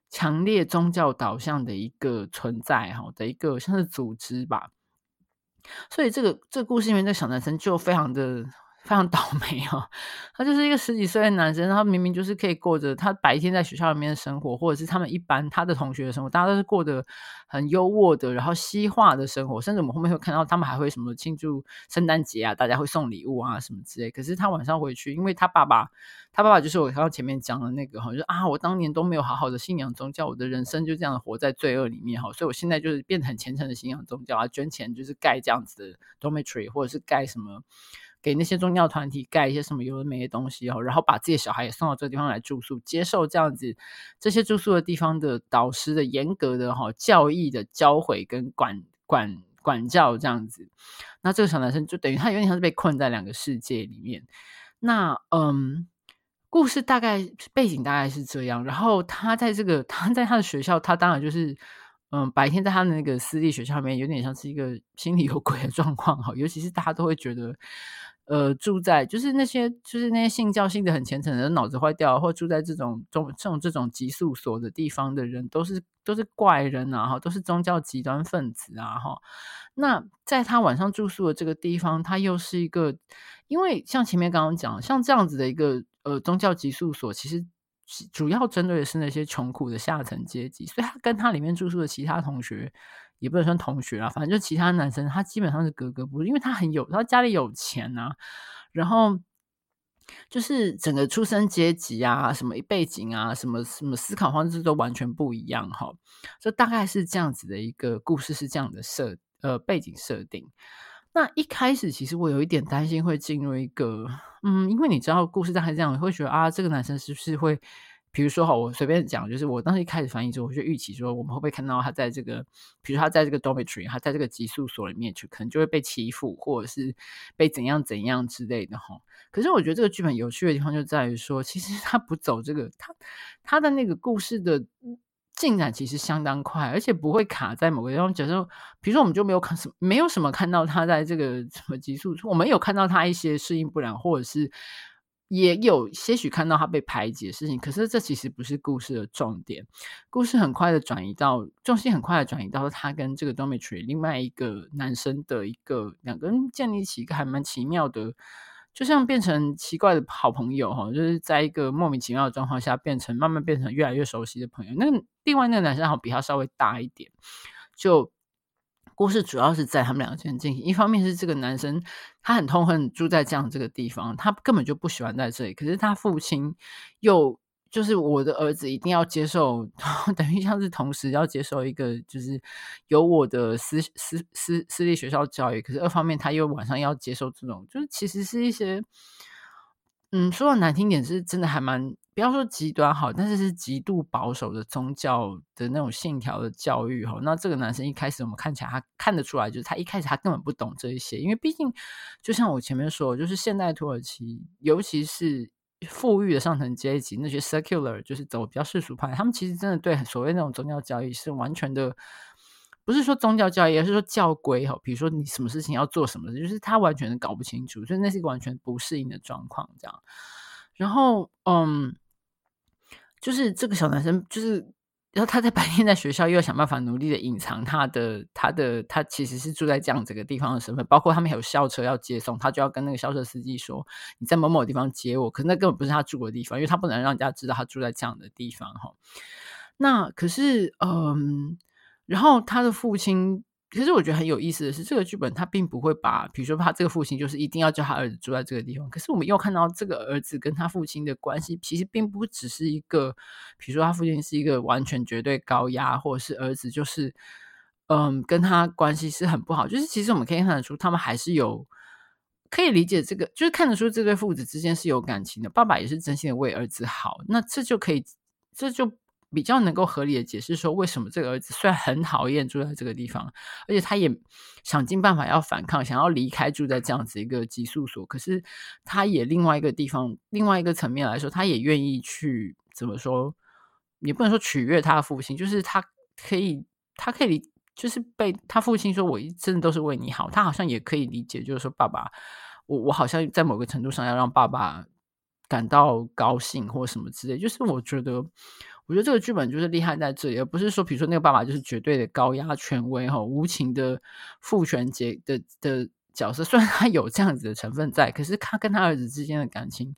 Speaker 1: 强烈宗教导向的一个存在，哈，的一个像是组织吧。所以这个这个故事里面，这小男生就非常的。非常倒霉哦，他就是一个十几岁的男生，他明明就是可以过着他白天在学校里面的生活，或者是他们一般他的同学的生活，大家都是过得很优渥的，然后西化的生活，甚至我们后面会看到他们还会什么庆祝圣诞节啊，大家会送礼物啊什么之类。可是他晚上回去，因为他爸爸，他爸爸就是我刚刚前面讲的那个哈，就是啊，我当年都没有好好的信仰宗教，我的人生就这样活在罪恶里面哈，所以我现在就是变得很虔诚的信仰宗教啊，捐钱就是盖这样子的 dormitory，或者是盖什么。给那些宗教团体盖一些什么有的没的东西哦，然后把自己的小孩也送到这个地方来住宿，接受这样子这些住宿的地方的导师的严格的哈教义的教诲跟管管管教这样子。那这个小男生就等于他有点像是被困在两个世界里面。那嗯，故事大概背景大概是这样。然后他在这个他在他的学校，他当然就是。嗯，白天在他的那个私立学校里面，有点像是一个心里有鬼的状况哈。尤其是大家都会觉得，呃，住在就是那些就是那些信教信的很虔诚的人，脑子坏掉，或住在这种中这种这种寄宿所的地方的人，都是都是怪人啊哈，都是宗教极端分子啊哈。那在他晚上住宿的这个地方，他又是一个，因为像前面刚刚讲，像这样子的一个呃宗教寄宿所，其实。主要针对的是那些穷苦的下层阶级，所以他跟他里面住宿的其他同学也不能算同学啊，反正就其他男生，他基本上是格格不入，因为他很有，他家里有钱啊，然后就是整个出生阶级啊，什么背景啊，什么什么思考方式都完全不一样哈，就大概是这样子的一个故事，是这样的设呃背景设定。那一开始其实我有一点担心会进入一个，嗯，因为你知道故事大概这样，你会觉得啊，这个男生是不是会，比如说哈，我随便讲，就是我当时一开始翻译之后，我就预期说，我们会不会看到他在这个，比如说他在这个 dormitory，他在这个寄宿所里面去，可能就会被欺负，或者是被怎样怎样之类的哈。可是我觉得这个剧本有趣的地方就在于说，其实他不走这个，他他的那个故事的。进展其实相当快，而且不会卡在某个地方。假设，比如说，我们就没有看什么，没有什么看到他在这个什么急速，我们有看到他一些适应不良，或者是也有些许看到他被排挤的事情。可是这其实不是故事的重点。故事很快的转移到重心，很快的转移到他跟这个 dormitory 另外一个男生的一个两个人建立起一个还蛮奇妙的。就像变成奇怪的好朋友哈，就是在一个莫名其妙的状况下，变成慢慢变成越来越熟悉的朋友。那另外那个男生好比他稍微大一点，就故事主要是在他们两个之间进行。一方面是这个男生他很痛恨住在这样这个地方，他根本就不喜欢在这里。可是他父亲又。就是我的儿子一定要接受，等于像是同时要接受一个，就是有我的私私私私立学校教育，可是二方面他又晚上要接受这种，就是其实是一些，嗯，说的难听点是真的还蛮，不要说极端好，但是是极度保守的宗教的那种信条的教育哈。那这个男生一开始我们看起来他看得出来，就是他一开始他根本不懂这一些，因为毕竟就像我前面说，就是现代土耳其，尤其是。富裕的上层阶级，那些 secular 就是走比较世俗派，他们其实真的对所谓那种宗教教育是完全的，不是说宗教教育，而是说教规哈。比如说你什么事情要做什么，就是他完全搞不清楚，所以那是一个完全不适应的状况。这样，然后嗯，就是这个小男生就是。然后他在白天在学校又要想办法努力的隐藏他的他的他其实是住在这样这个地方的身份，包括他们还有校车要接送，他就要跟那个校车司机说，你在某某地方接我，可是那根本不是他住的地方，因为他不能让人家知道他住在这样的地方哈。那可是嗯，然后他的父亲其实我觉得很有意思的是，这个剧本他并不会把，比如说他这个父亲就是一定要叫他儿子住在这个地方。可是我们又看到这个儿子跟他父亲的关系，其实并不只是一个，比如说他父亲是一个完全绝对高压，或者是儿子就是，嗯，跟他关系是很不好。就是其实我们可以看得出，他们还是有可以理解这个，就是看得出这对父子之间是有感情的。爸爸也是真心的为儿子好，那这就可以，这就。比较能够合理的解释说，为什么这个儿子虽然很讨厌住在这个地方，而且他也想尽办法要反抗，想要离开住在这样子一个寄宿所，可是他也另外一个地方，另外一个层面来说，他也愿意去怎么说，也不能说取悦他的父亲，就是他可以，他可以，就是被他父亲说，我真的都是为你好，他好像也可以理解，就是说爸爸，我我好像在某个程度上要让爸爸感到高兴或什么之类，就是我觉得。我觉得这个剧本就是厉害在这里，而不是说，比如说那个爸爸就是绝对的高压权威哈，无情的父权节的的角色。虽然他有这样子的成分在，可是他跟他儿子之间的感情，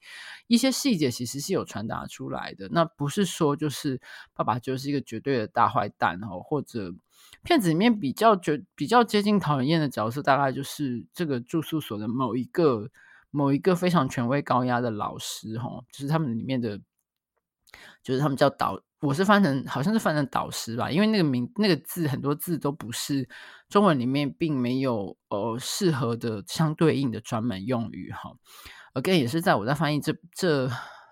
Speaker 1: 一些细节其实是有传达出来的。那不是说就是爸爸就是一个绝对的大坏蛋哈，或者片子里面比较绝比较接近讨人厌的角色，大概就是这个住宿所的某一个某一个非常权威高压的老师哈，就是他们里面的。就是他们叫导，我是翻成好像是翻成导师吧，因为那个名那个字很多字都不是中文里面并没有呃适合的相对应的专门用语哈。而跟也是在我在翻译这这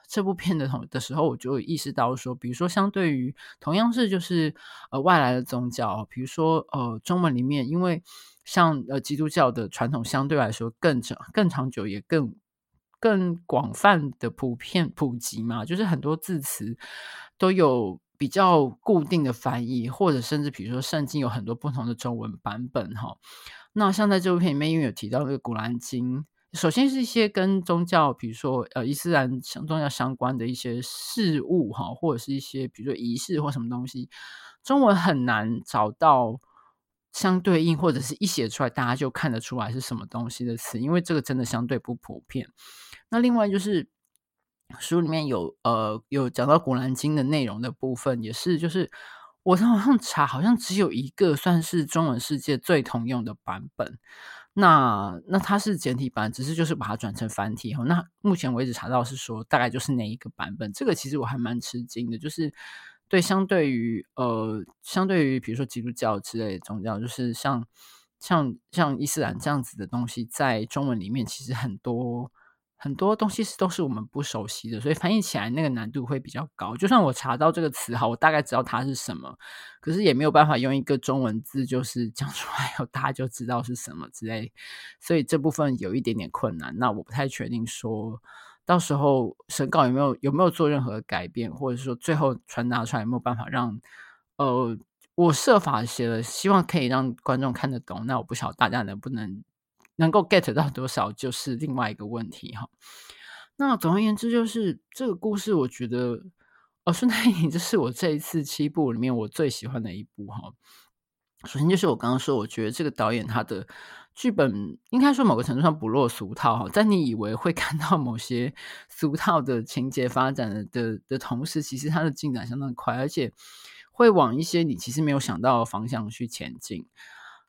Speaker 1: 这部片的同的时候，我就意识到说，比如说相对于同样是就是呃外来的宗教，比如说呃中文里面，因为像呃基督教的传统相对来说更长更长久也更。更广泛的普遍普及嘛，就是很多字词都有比较固定的翻译，或者甚至比如说圣经有很多不同的中文版本哈。那像在这部片里面，因为有提到那个《古兰经》，首先是一些跟宗教，比如说呃伊斯兰相宗教相关的一些事物哈，或者是一些比如说仪式或什么东西，中文很难找到。相对应或者是一写出来，大家就看得出来是什么东西的词，因为这个真的相对不普遍。那另外就是书里面有呃有讲到《古兰经》的内容的部分，也是就是我好像查，好像只有一个算是中文世界最通用的版本。那那它是简体版，只是就是把它转成繁体。那目前为止查到是说大概就是那一个版本。这个其实我还蛮吃惊的，就是。对，相对于呃，相对于比如说基督教之类的宗教，就是像像像伊斯兰这样子的东西，在中文里面其实很多很多东西是都是我们不熟悉的，所以翻译起来那个难度会比较高。就算我查到这个词哈，我大概知道它是什么，可是也没有办法用一个中文字就是讲出来后，大家就知道是什么之类，所以这部分有一点点困难。那我不太确定说。到时候审稿有没有有没有做任何改变，或者说最后传达出来有没有办法让呃我设法写了，希望可以让观众看得懂。那我不晓得大家能不能能够 get 到多少，就是另外一个问题哈。那总而言之，就是这个故事，我觉得哦，顺带一提，这是我这一次七部里面我最喜欢的一部哈。首先就是我刚刚说，我觉得这个导演他的。剧本应该说某个程度上不落俗套哈，在你以为会看到某些俗套的情节发展的的的同时，其实它的进展相当快，而且会往一些你其实没有想到的方向去前进。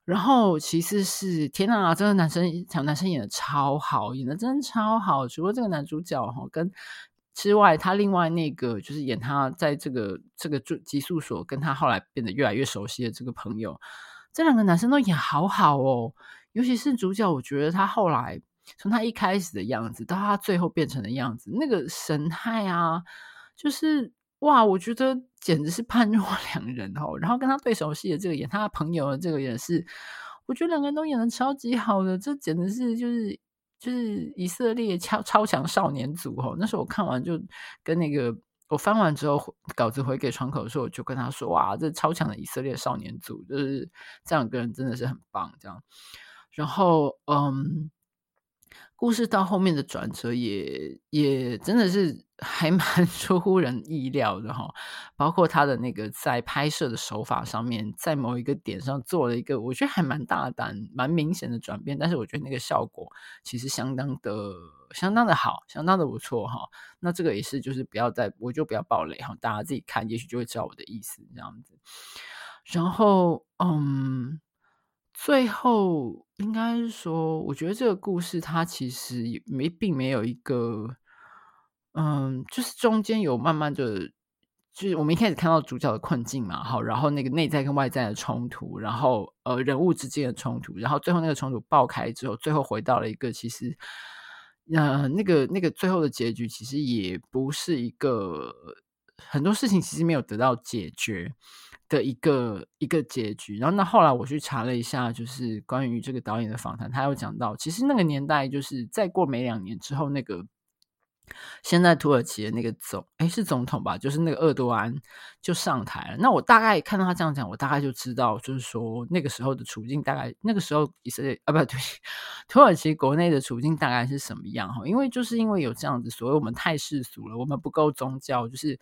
Speaker 1: 然后其次是天哪，这个男生小男生演的超好，演的真的超好。除了这个男主角哈跟之外，他另外那个就是演他在这个这个住寄宿所，跟他后来变得越来越熟悉的这个朋友，这两个男生都演好好哦。尤其是主角，我觉得他后来从他一开始的样子到他最后变成的样子，那个神态啊，就是哇，我觉得简直是判若 两人哦。然后跟他对手戏的这个演他的朋友的这个也是，我觉得两个人都演得超级好的，这简直是就是就是以色列超超强少年组哦。那时候我看完就跟那个我翻完之后稿子回给窗口的时候，我就跟他说哇，这超强的以色列少年组，就是这两个人真的是很棒，这样。然后，嗯，故事到后面的转折也也真的是还 蛮出乎人意料的哈，包括他的那个在拍摄的手法上面，在某一个点上做了一个我觉得还蛮大胆、蛮明显的转变，但是我觉得那个效果其实相当的、相当的好，相当的不错哈。那这个也是，就是不要再，我就不要爆雷哈，大家自己看，也许就会知道我的意思这样子。然后，嗯。最后应该是说，我觉得这个故事它其实没并没有一个，嗯，就是中间有慢慢的，就是我们一开始看到主角的困境嘛，好，然后那个内在跟外在的冲突，然后呃人物之间的冲突，然后最后那个冲突爆开之后，最后回到了一个其实，呃，那个那个最后的结局其实也不是一个很多事情其实没有得到解决。的一个一个结局，然后那后来我去查了一下，就是关于这个导演的访谈，他有讲到，其实那个年代就是再过没两年之后，那个现在土耳其的那个总，诶，是总统吧，就是那个厄多安就上台了。那我大概看到他这样讲，我大概就知道，就是说那个时候的处境，大概那个时候以色列啊，不对，土耳其国内的处境大概是什么样哈？因为就是因为有这样子，所以我们太世俗了，我们不够宗教，就是。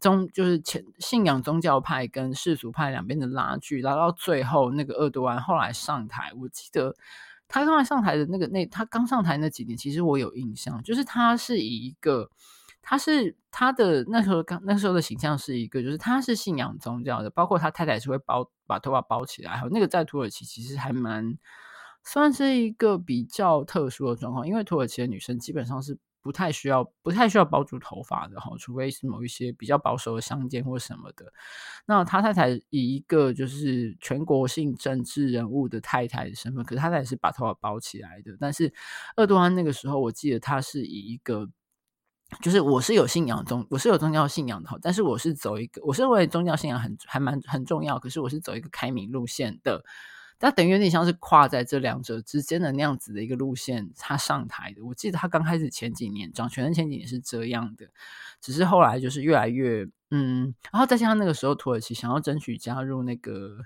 Speaker 1: 宗就是前信仰宗教派跟世俗派两边的拉锯，拉到最后，那个厄多安后来上台，我记得他刚才上台的那个那他刚上台那几年，其实我有印象，就是他是以一个他是他的那时候刚那时候的形象是一个，就是他是信仰宗教的，包括他太太是会包把头发包起来，还有那个在土耳其其实还蛮算是一个比较特殊的状况，因为土耳其的女生基本上是。不太需要，不太需要包住头发的哈，除非是某一些比较保守的乡间或什么的。那他太太以一个就是全国性政治人物的太太的身份，可是他太太是把头发包起来的。但是厄多安那个时候，我记得他是以一个，就是我是有信仰宗，我是有宗教信仰的哈，但是我是走一个，我是认为宗教信仰很还蛮很重要，可是我是走一个开明路线的。他等于有点像是跨在这两者之间的那样子的一个路线，他上台的。我记得他刚开始前几年掌权的前几年是这样的，只是后来就是越来越嗯，然后再加上那个时候土耳其想要争取加入那个。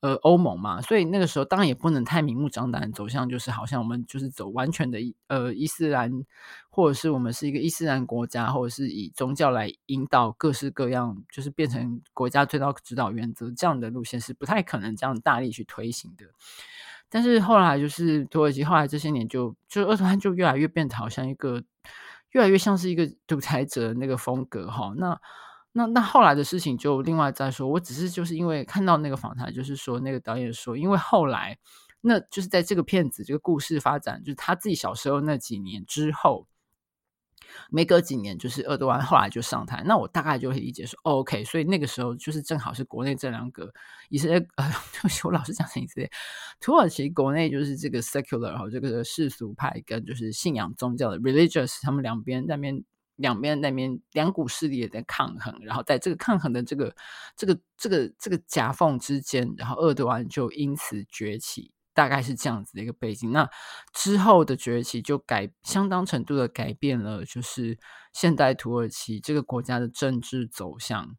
Speaker 1: 呃，欧盟嘛，所以那个时候当然也不能太明目张胆走向，就是好像我们就是走完全的呃伊斯兰，或者是我们是一个伊斯兰国家，或者是以宗教来引导各式各样，就是变成国家最高指导原则这样的路线是不太可能这样大力去推行的。但是后来就是土耳其后来这些年就就厄多安就越来越变得好像一个越来越像是一个独裁者的那个风格哈，那。那那后来的事情就另外再说。我只是就是因为看到那个访谈，就是说那个导演说，因为后来那就是在这个片子这个故事发展，就是他自己小时候那几年之后，没隔几年，就是鄂多安后来就上台。那我大概就会理解说，哦，OK，所以那个时候就是正好是国内这两个以色列呃，对不起，我老是讲成以色列，土耳其国内就是这个 secular 然后这个世俗派跟就是信仰宗教的 religious，他们两边那边。两边那边两股势力也在抗衡，然后在这个抗衡的这个这个这个这个夹缝之间，然后厄德安就因此崛起，大概是这样子的一个背景。那之后的崛起就改相当程度的改变了，就是现代土耳其这个国家的政治走向。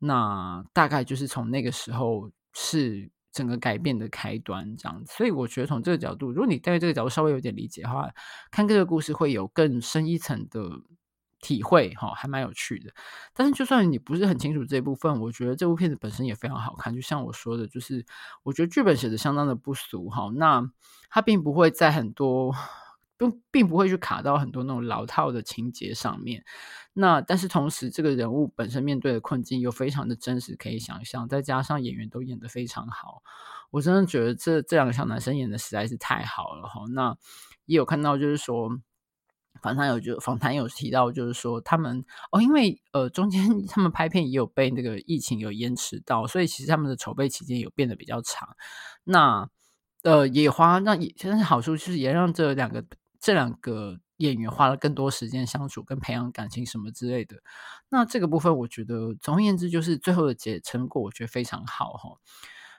Speaker 1: 那大概就是从那个时候是整个改变的开端，这样子。所以我觉得从这个角度，如果你对这个角度稍微有点理解的话，看这个故事会有更深一层的。体会哈，还蛮有趣的。但是就算你不是很清楚这一部分，我觉得这部片子本身也非常好看。就像我说的，就是我觉得剧本写的相当的不俗哈。那它并不会在很多，并并不会去卡到很多那种老套的情节上面。那但是同时，这个人物本身面对的困境又非常的真实，可以想象。再加上演员都演得非常好，我真的觉得这这两个小男生演的实在是太好了哈。那也有看到就是说。访谈有就访谈有提到，就是说他们哦，因为呃中间 他们拍片也有被那个疫情有延迟到，所以其实他们的筹备期间有变得比较长。那呃也花那也但是好处就是也让这两个这两个演员花了更多时间相处跟培养感情什么之类的。那这个部分我觉得总而言之就是最后的结成果，我觉得非常好哈。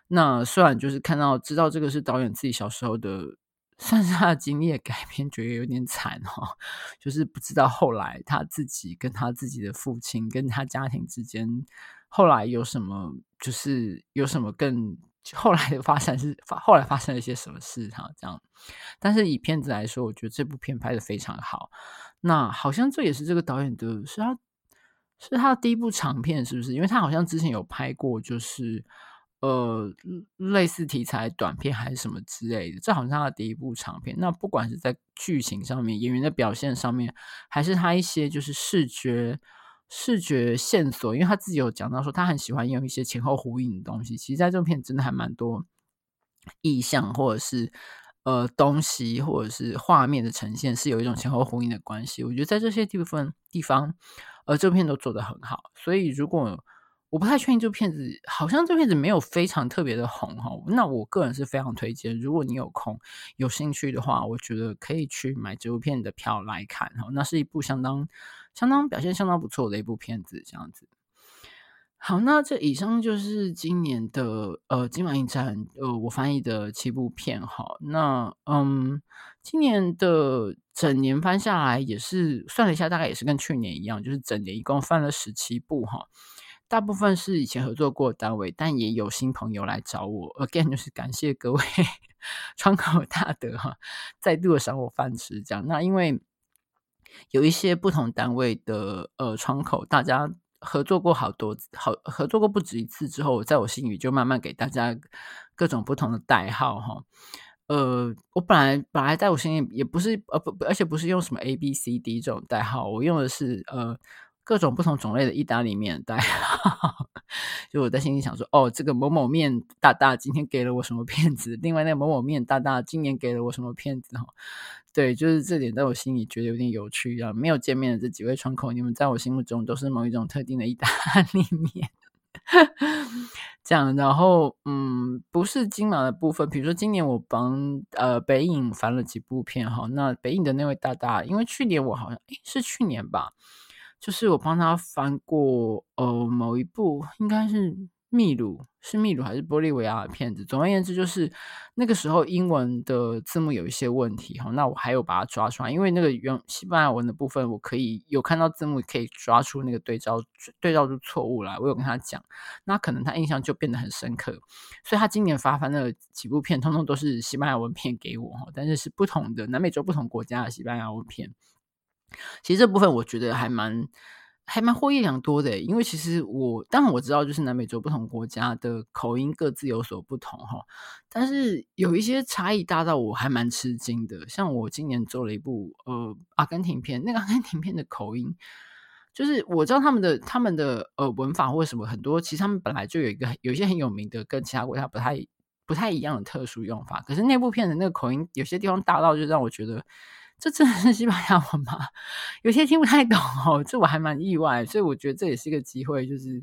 Speaker 1: 那虽然就是看到知道这个是导演自己小时候的。算是他的经历的改编，觉得有点惨哈，就是不知道后来他自己跟他自己的父亲跟他家庭之间，后来有什么，就是有什么更后来的发展是发后来发生了一些什么事哈，这样。但是以片子来说，我觉得这部片拍得非常好。那好像这也是这个导演的，是他是他的第一部长片，是不是？因为他好像之前有拍过，就是。呃，类似题材短片还是什么之类的，这好像是他的第一部长片。那不管是在剧情上面、演员的表现上面，还是他一些就是视觉视觉线索，因为他自己有讲到说，他很喜欢用一些前后呼应的东西。其实，在这片真的还蛮多意象或者是呃东西或者是画面的呈现是有一种前后呼应的关系。我觉得在这些地方地方，呃，这片都做得很好。所以如果我不太确定这片子，好像这片子没有非常特别的红哈。那我个人是非常推荐，如果你有空有兴趣的话，我觉得可以去买这部片的票来看哈。那是一部相当相当表现相当不错的一部片子，这样子。好，那这以上就是今年的呃金马影展呃我翻译的七部片哈。那嗯，今年的整年翻下来也是算了一下，大概也是跟去年一样，就是整年一共翻了十七部哈。大部分是以前合作过的单位，但也有新朋友来找我。Again，就是感谢各位 窗口大德哈，再度的赏我饭吃。这样，那因为有一些不同单位的呃窗口，大家。合作过好多，好合作过不止一次之后，在我心里就慢慢给大家各种不同的代号哈。呃，我本来本来在我心里也不是呃不，而且不是用什么 A B C D 这种代号，我用的是呃各种不同种类的意大利面代号。就我在心里想说，哦，这个某某面大大今天给了我什么片子，另外那个某某面大大今年给了我什么片子哈。对，就是这点在我心里觉得有点有趣啊！没有见面的这几位窗口，你们在我心目中都是某一种特定的意大利面，这样。然后，嗯，不是金马的部分，比如说今年我帮呃北影翻了几部片哈。那北影的那位大大，因为去年我好像诶是去年吧，就是我帮他翻过呃某一部，应该是。秘鲁是秘鲁还是玻利维亚的片子？总而言之，就是那个时候英文的字幕有一些问题哈。那我还有把它抓出来，因为那个原西班牙文的部分，我可以有看到字幕，可以抓出那个对照对照出错误来。我有跟他讲，那可能他印象就变得很深刻。所以他今年发翻的几部片，通通都是西班牙文片给我哈，但是是不同的南美洲不同国家的西班牙文片。其实这部分我觉得还蛮。还蛮获益良多的，因为其实我当然我知道，就是南美洲不同国家的口音各自有所不同哈，但是有一些差异大到我还蛮吃惊的。像我今年做了一部呃阿根廷片，那个阿根廷片的口音，就是我知道他们的他们的呃文法或什么很多，其实他们本来就有一个有一些很有名的跟其他国家不太不太一样的特殊用法，可是那部片的那个口音有些地方大到就让我觉得。这真的是西班牙文吗？有些听不太懂哦，这我还蛮意外，所以我觉得这也是一个机会，就是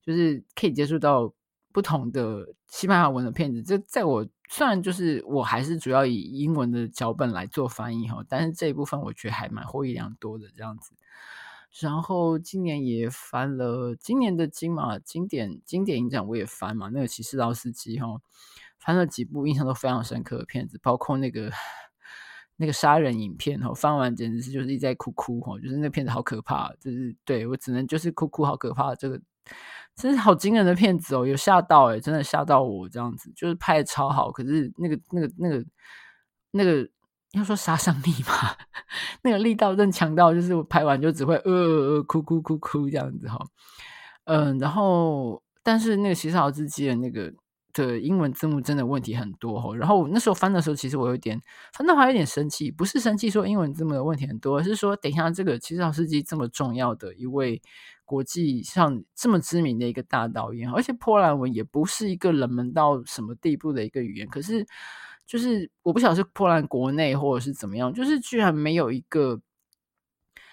Speaker 1: 就是可以接触到不同的西班牙文的片子。这在我虽然就是我还是主要以英文的脚本来做翻译哈，但是这一部分我觉得还蛮获益良多的这样子。然后今年也翻了今年的金马经典经典影展，我也翻嘛，那个骑士道司机哈，翻了几部印象都非常深刻的片子，包括那个。那个杀人影片哈，翻完简直是就是一直在哭哭哈，就是那片子好可怕，就是对我只能就是哭哭，好可怕，这个真是好惊人的片子哦，有吓到诶，真的吓到我这样子，就是拍的超好，可是那个那个那个那个要说杀伤力嘛，那个力道真强到就是我拍完就只会呃呃哭哭哭哭这样子哈，嗯，然后但是那个骑士道司机的那个。的英文字幕真的问题很多哦，然后那时候翻的时候，其实我有点翻到，还有点生气，不是生气说英文字幕的问题很多，而是说等一下这个骑士道司机这么重要的一位国际上这么知名的一个大导演，而且波兰文也不是一个冷门到什么地步的一个语言，可是就是我不晓得是波兰国内或者是怎么样，就是居然没有一个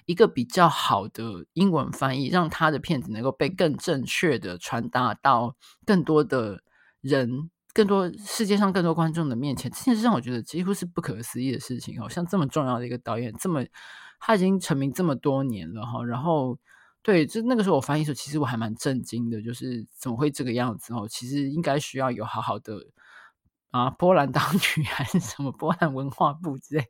Speaker 1: 一个比较好的英文翻译，让他的片子能够被更正确的传达到更多的。人更多，世界上更多观众的面前，这件事让我觉得几乎是不可思议的事情哦。像这么重要的一个导演，这么他已经成名这么多年了哈。然后，对，就那个时候我翻译的时候，其实我还蛮震惊的，就是怎么会这个样子哦？其实应该需要有好好的啊，波兰当 局还是什么波兰文化部之类，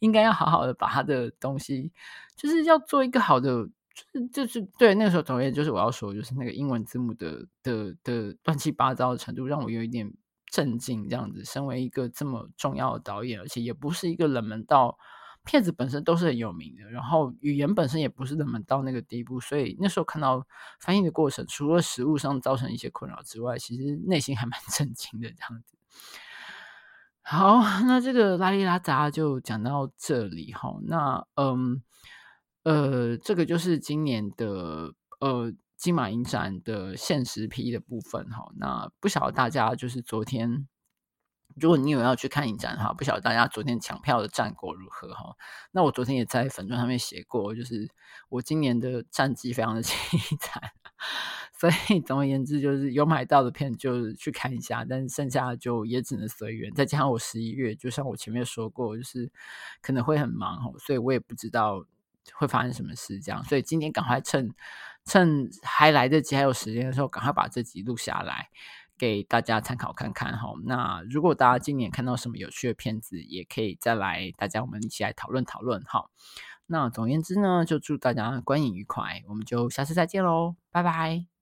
Speaker 1: 应该要好好的把他的东西，就是要做一个好的。就是就是对那个时候，导演就是我要说，就是那个英文字幕的的的乱七八糟的程度，让我有一点震惊。这样子，身为一个这么重要的导演，而且也不是一个冷门到片子本身都是很有名的，然后语言本身也不是冷门到那个地步，所以那时候看到翻译的过程，除了实物上造成一些困扰之外，其实内心还蛮 震惊的。这样子。好，那这个拉里拉杂就讲到这里哈。那嗯。呃，这个就是今年的呃金马影展的限时批的部分哈。那不晓得大家就是昨天如果你有要去看影展的话，不晓得大家昨天抢票的战果如何哈？那我昨天也在粉专上面写过，就是我今年的战绩非常的 凄惨，所以总而言之，就是有买到的片就去看一下，但是剩下的就也只能随缘。再加上我十一月，就像我前面说过，就是可能会很忙哈，所以我也不知道会发生什么事这样，所以今天赶快趁趁还来得及还有时间的时候，赶快把这集录下来。给大家参考看看哈。那如果大家今年看到什么有趣的片子，也可以再来，大家我们一起来讨论讨论哈。那总而言之呢，就祝大家观影愉快，我们就下次再见喽，拜拜。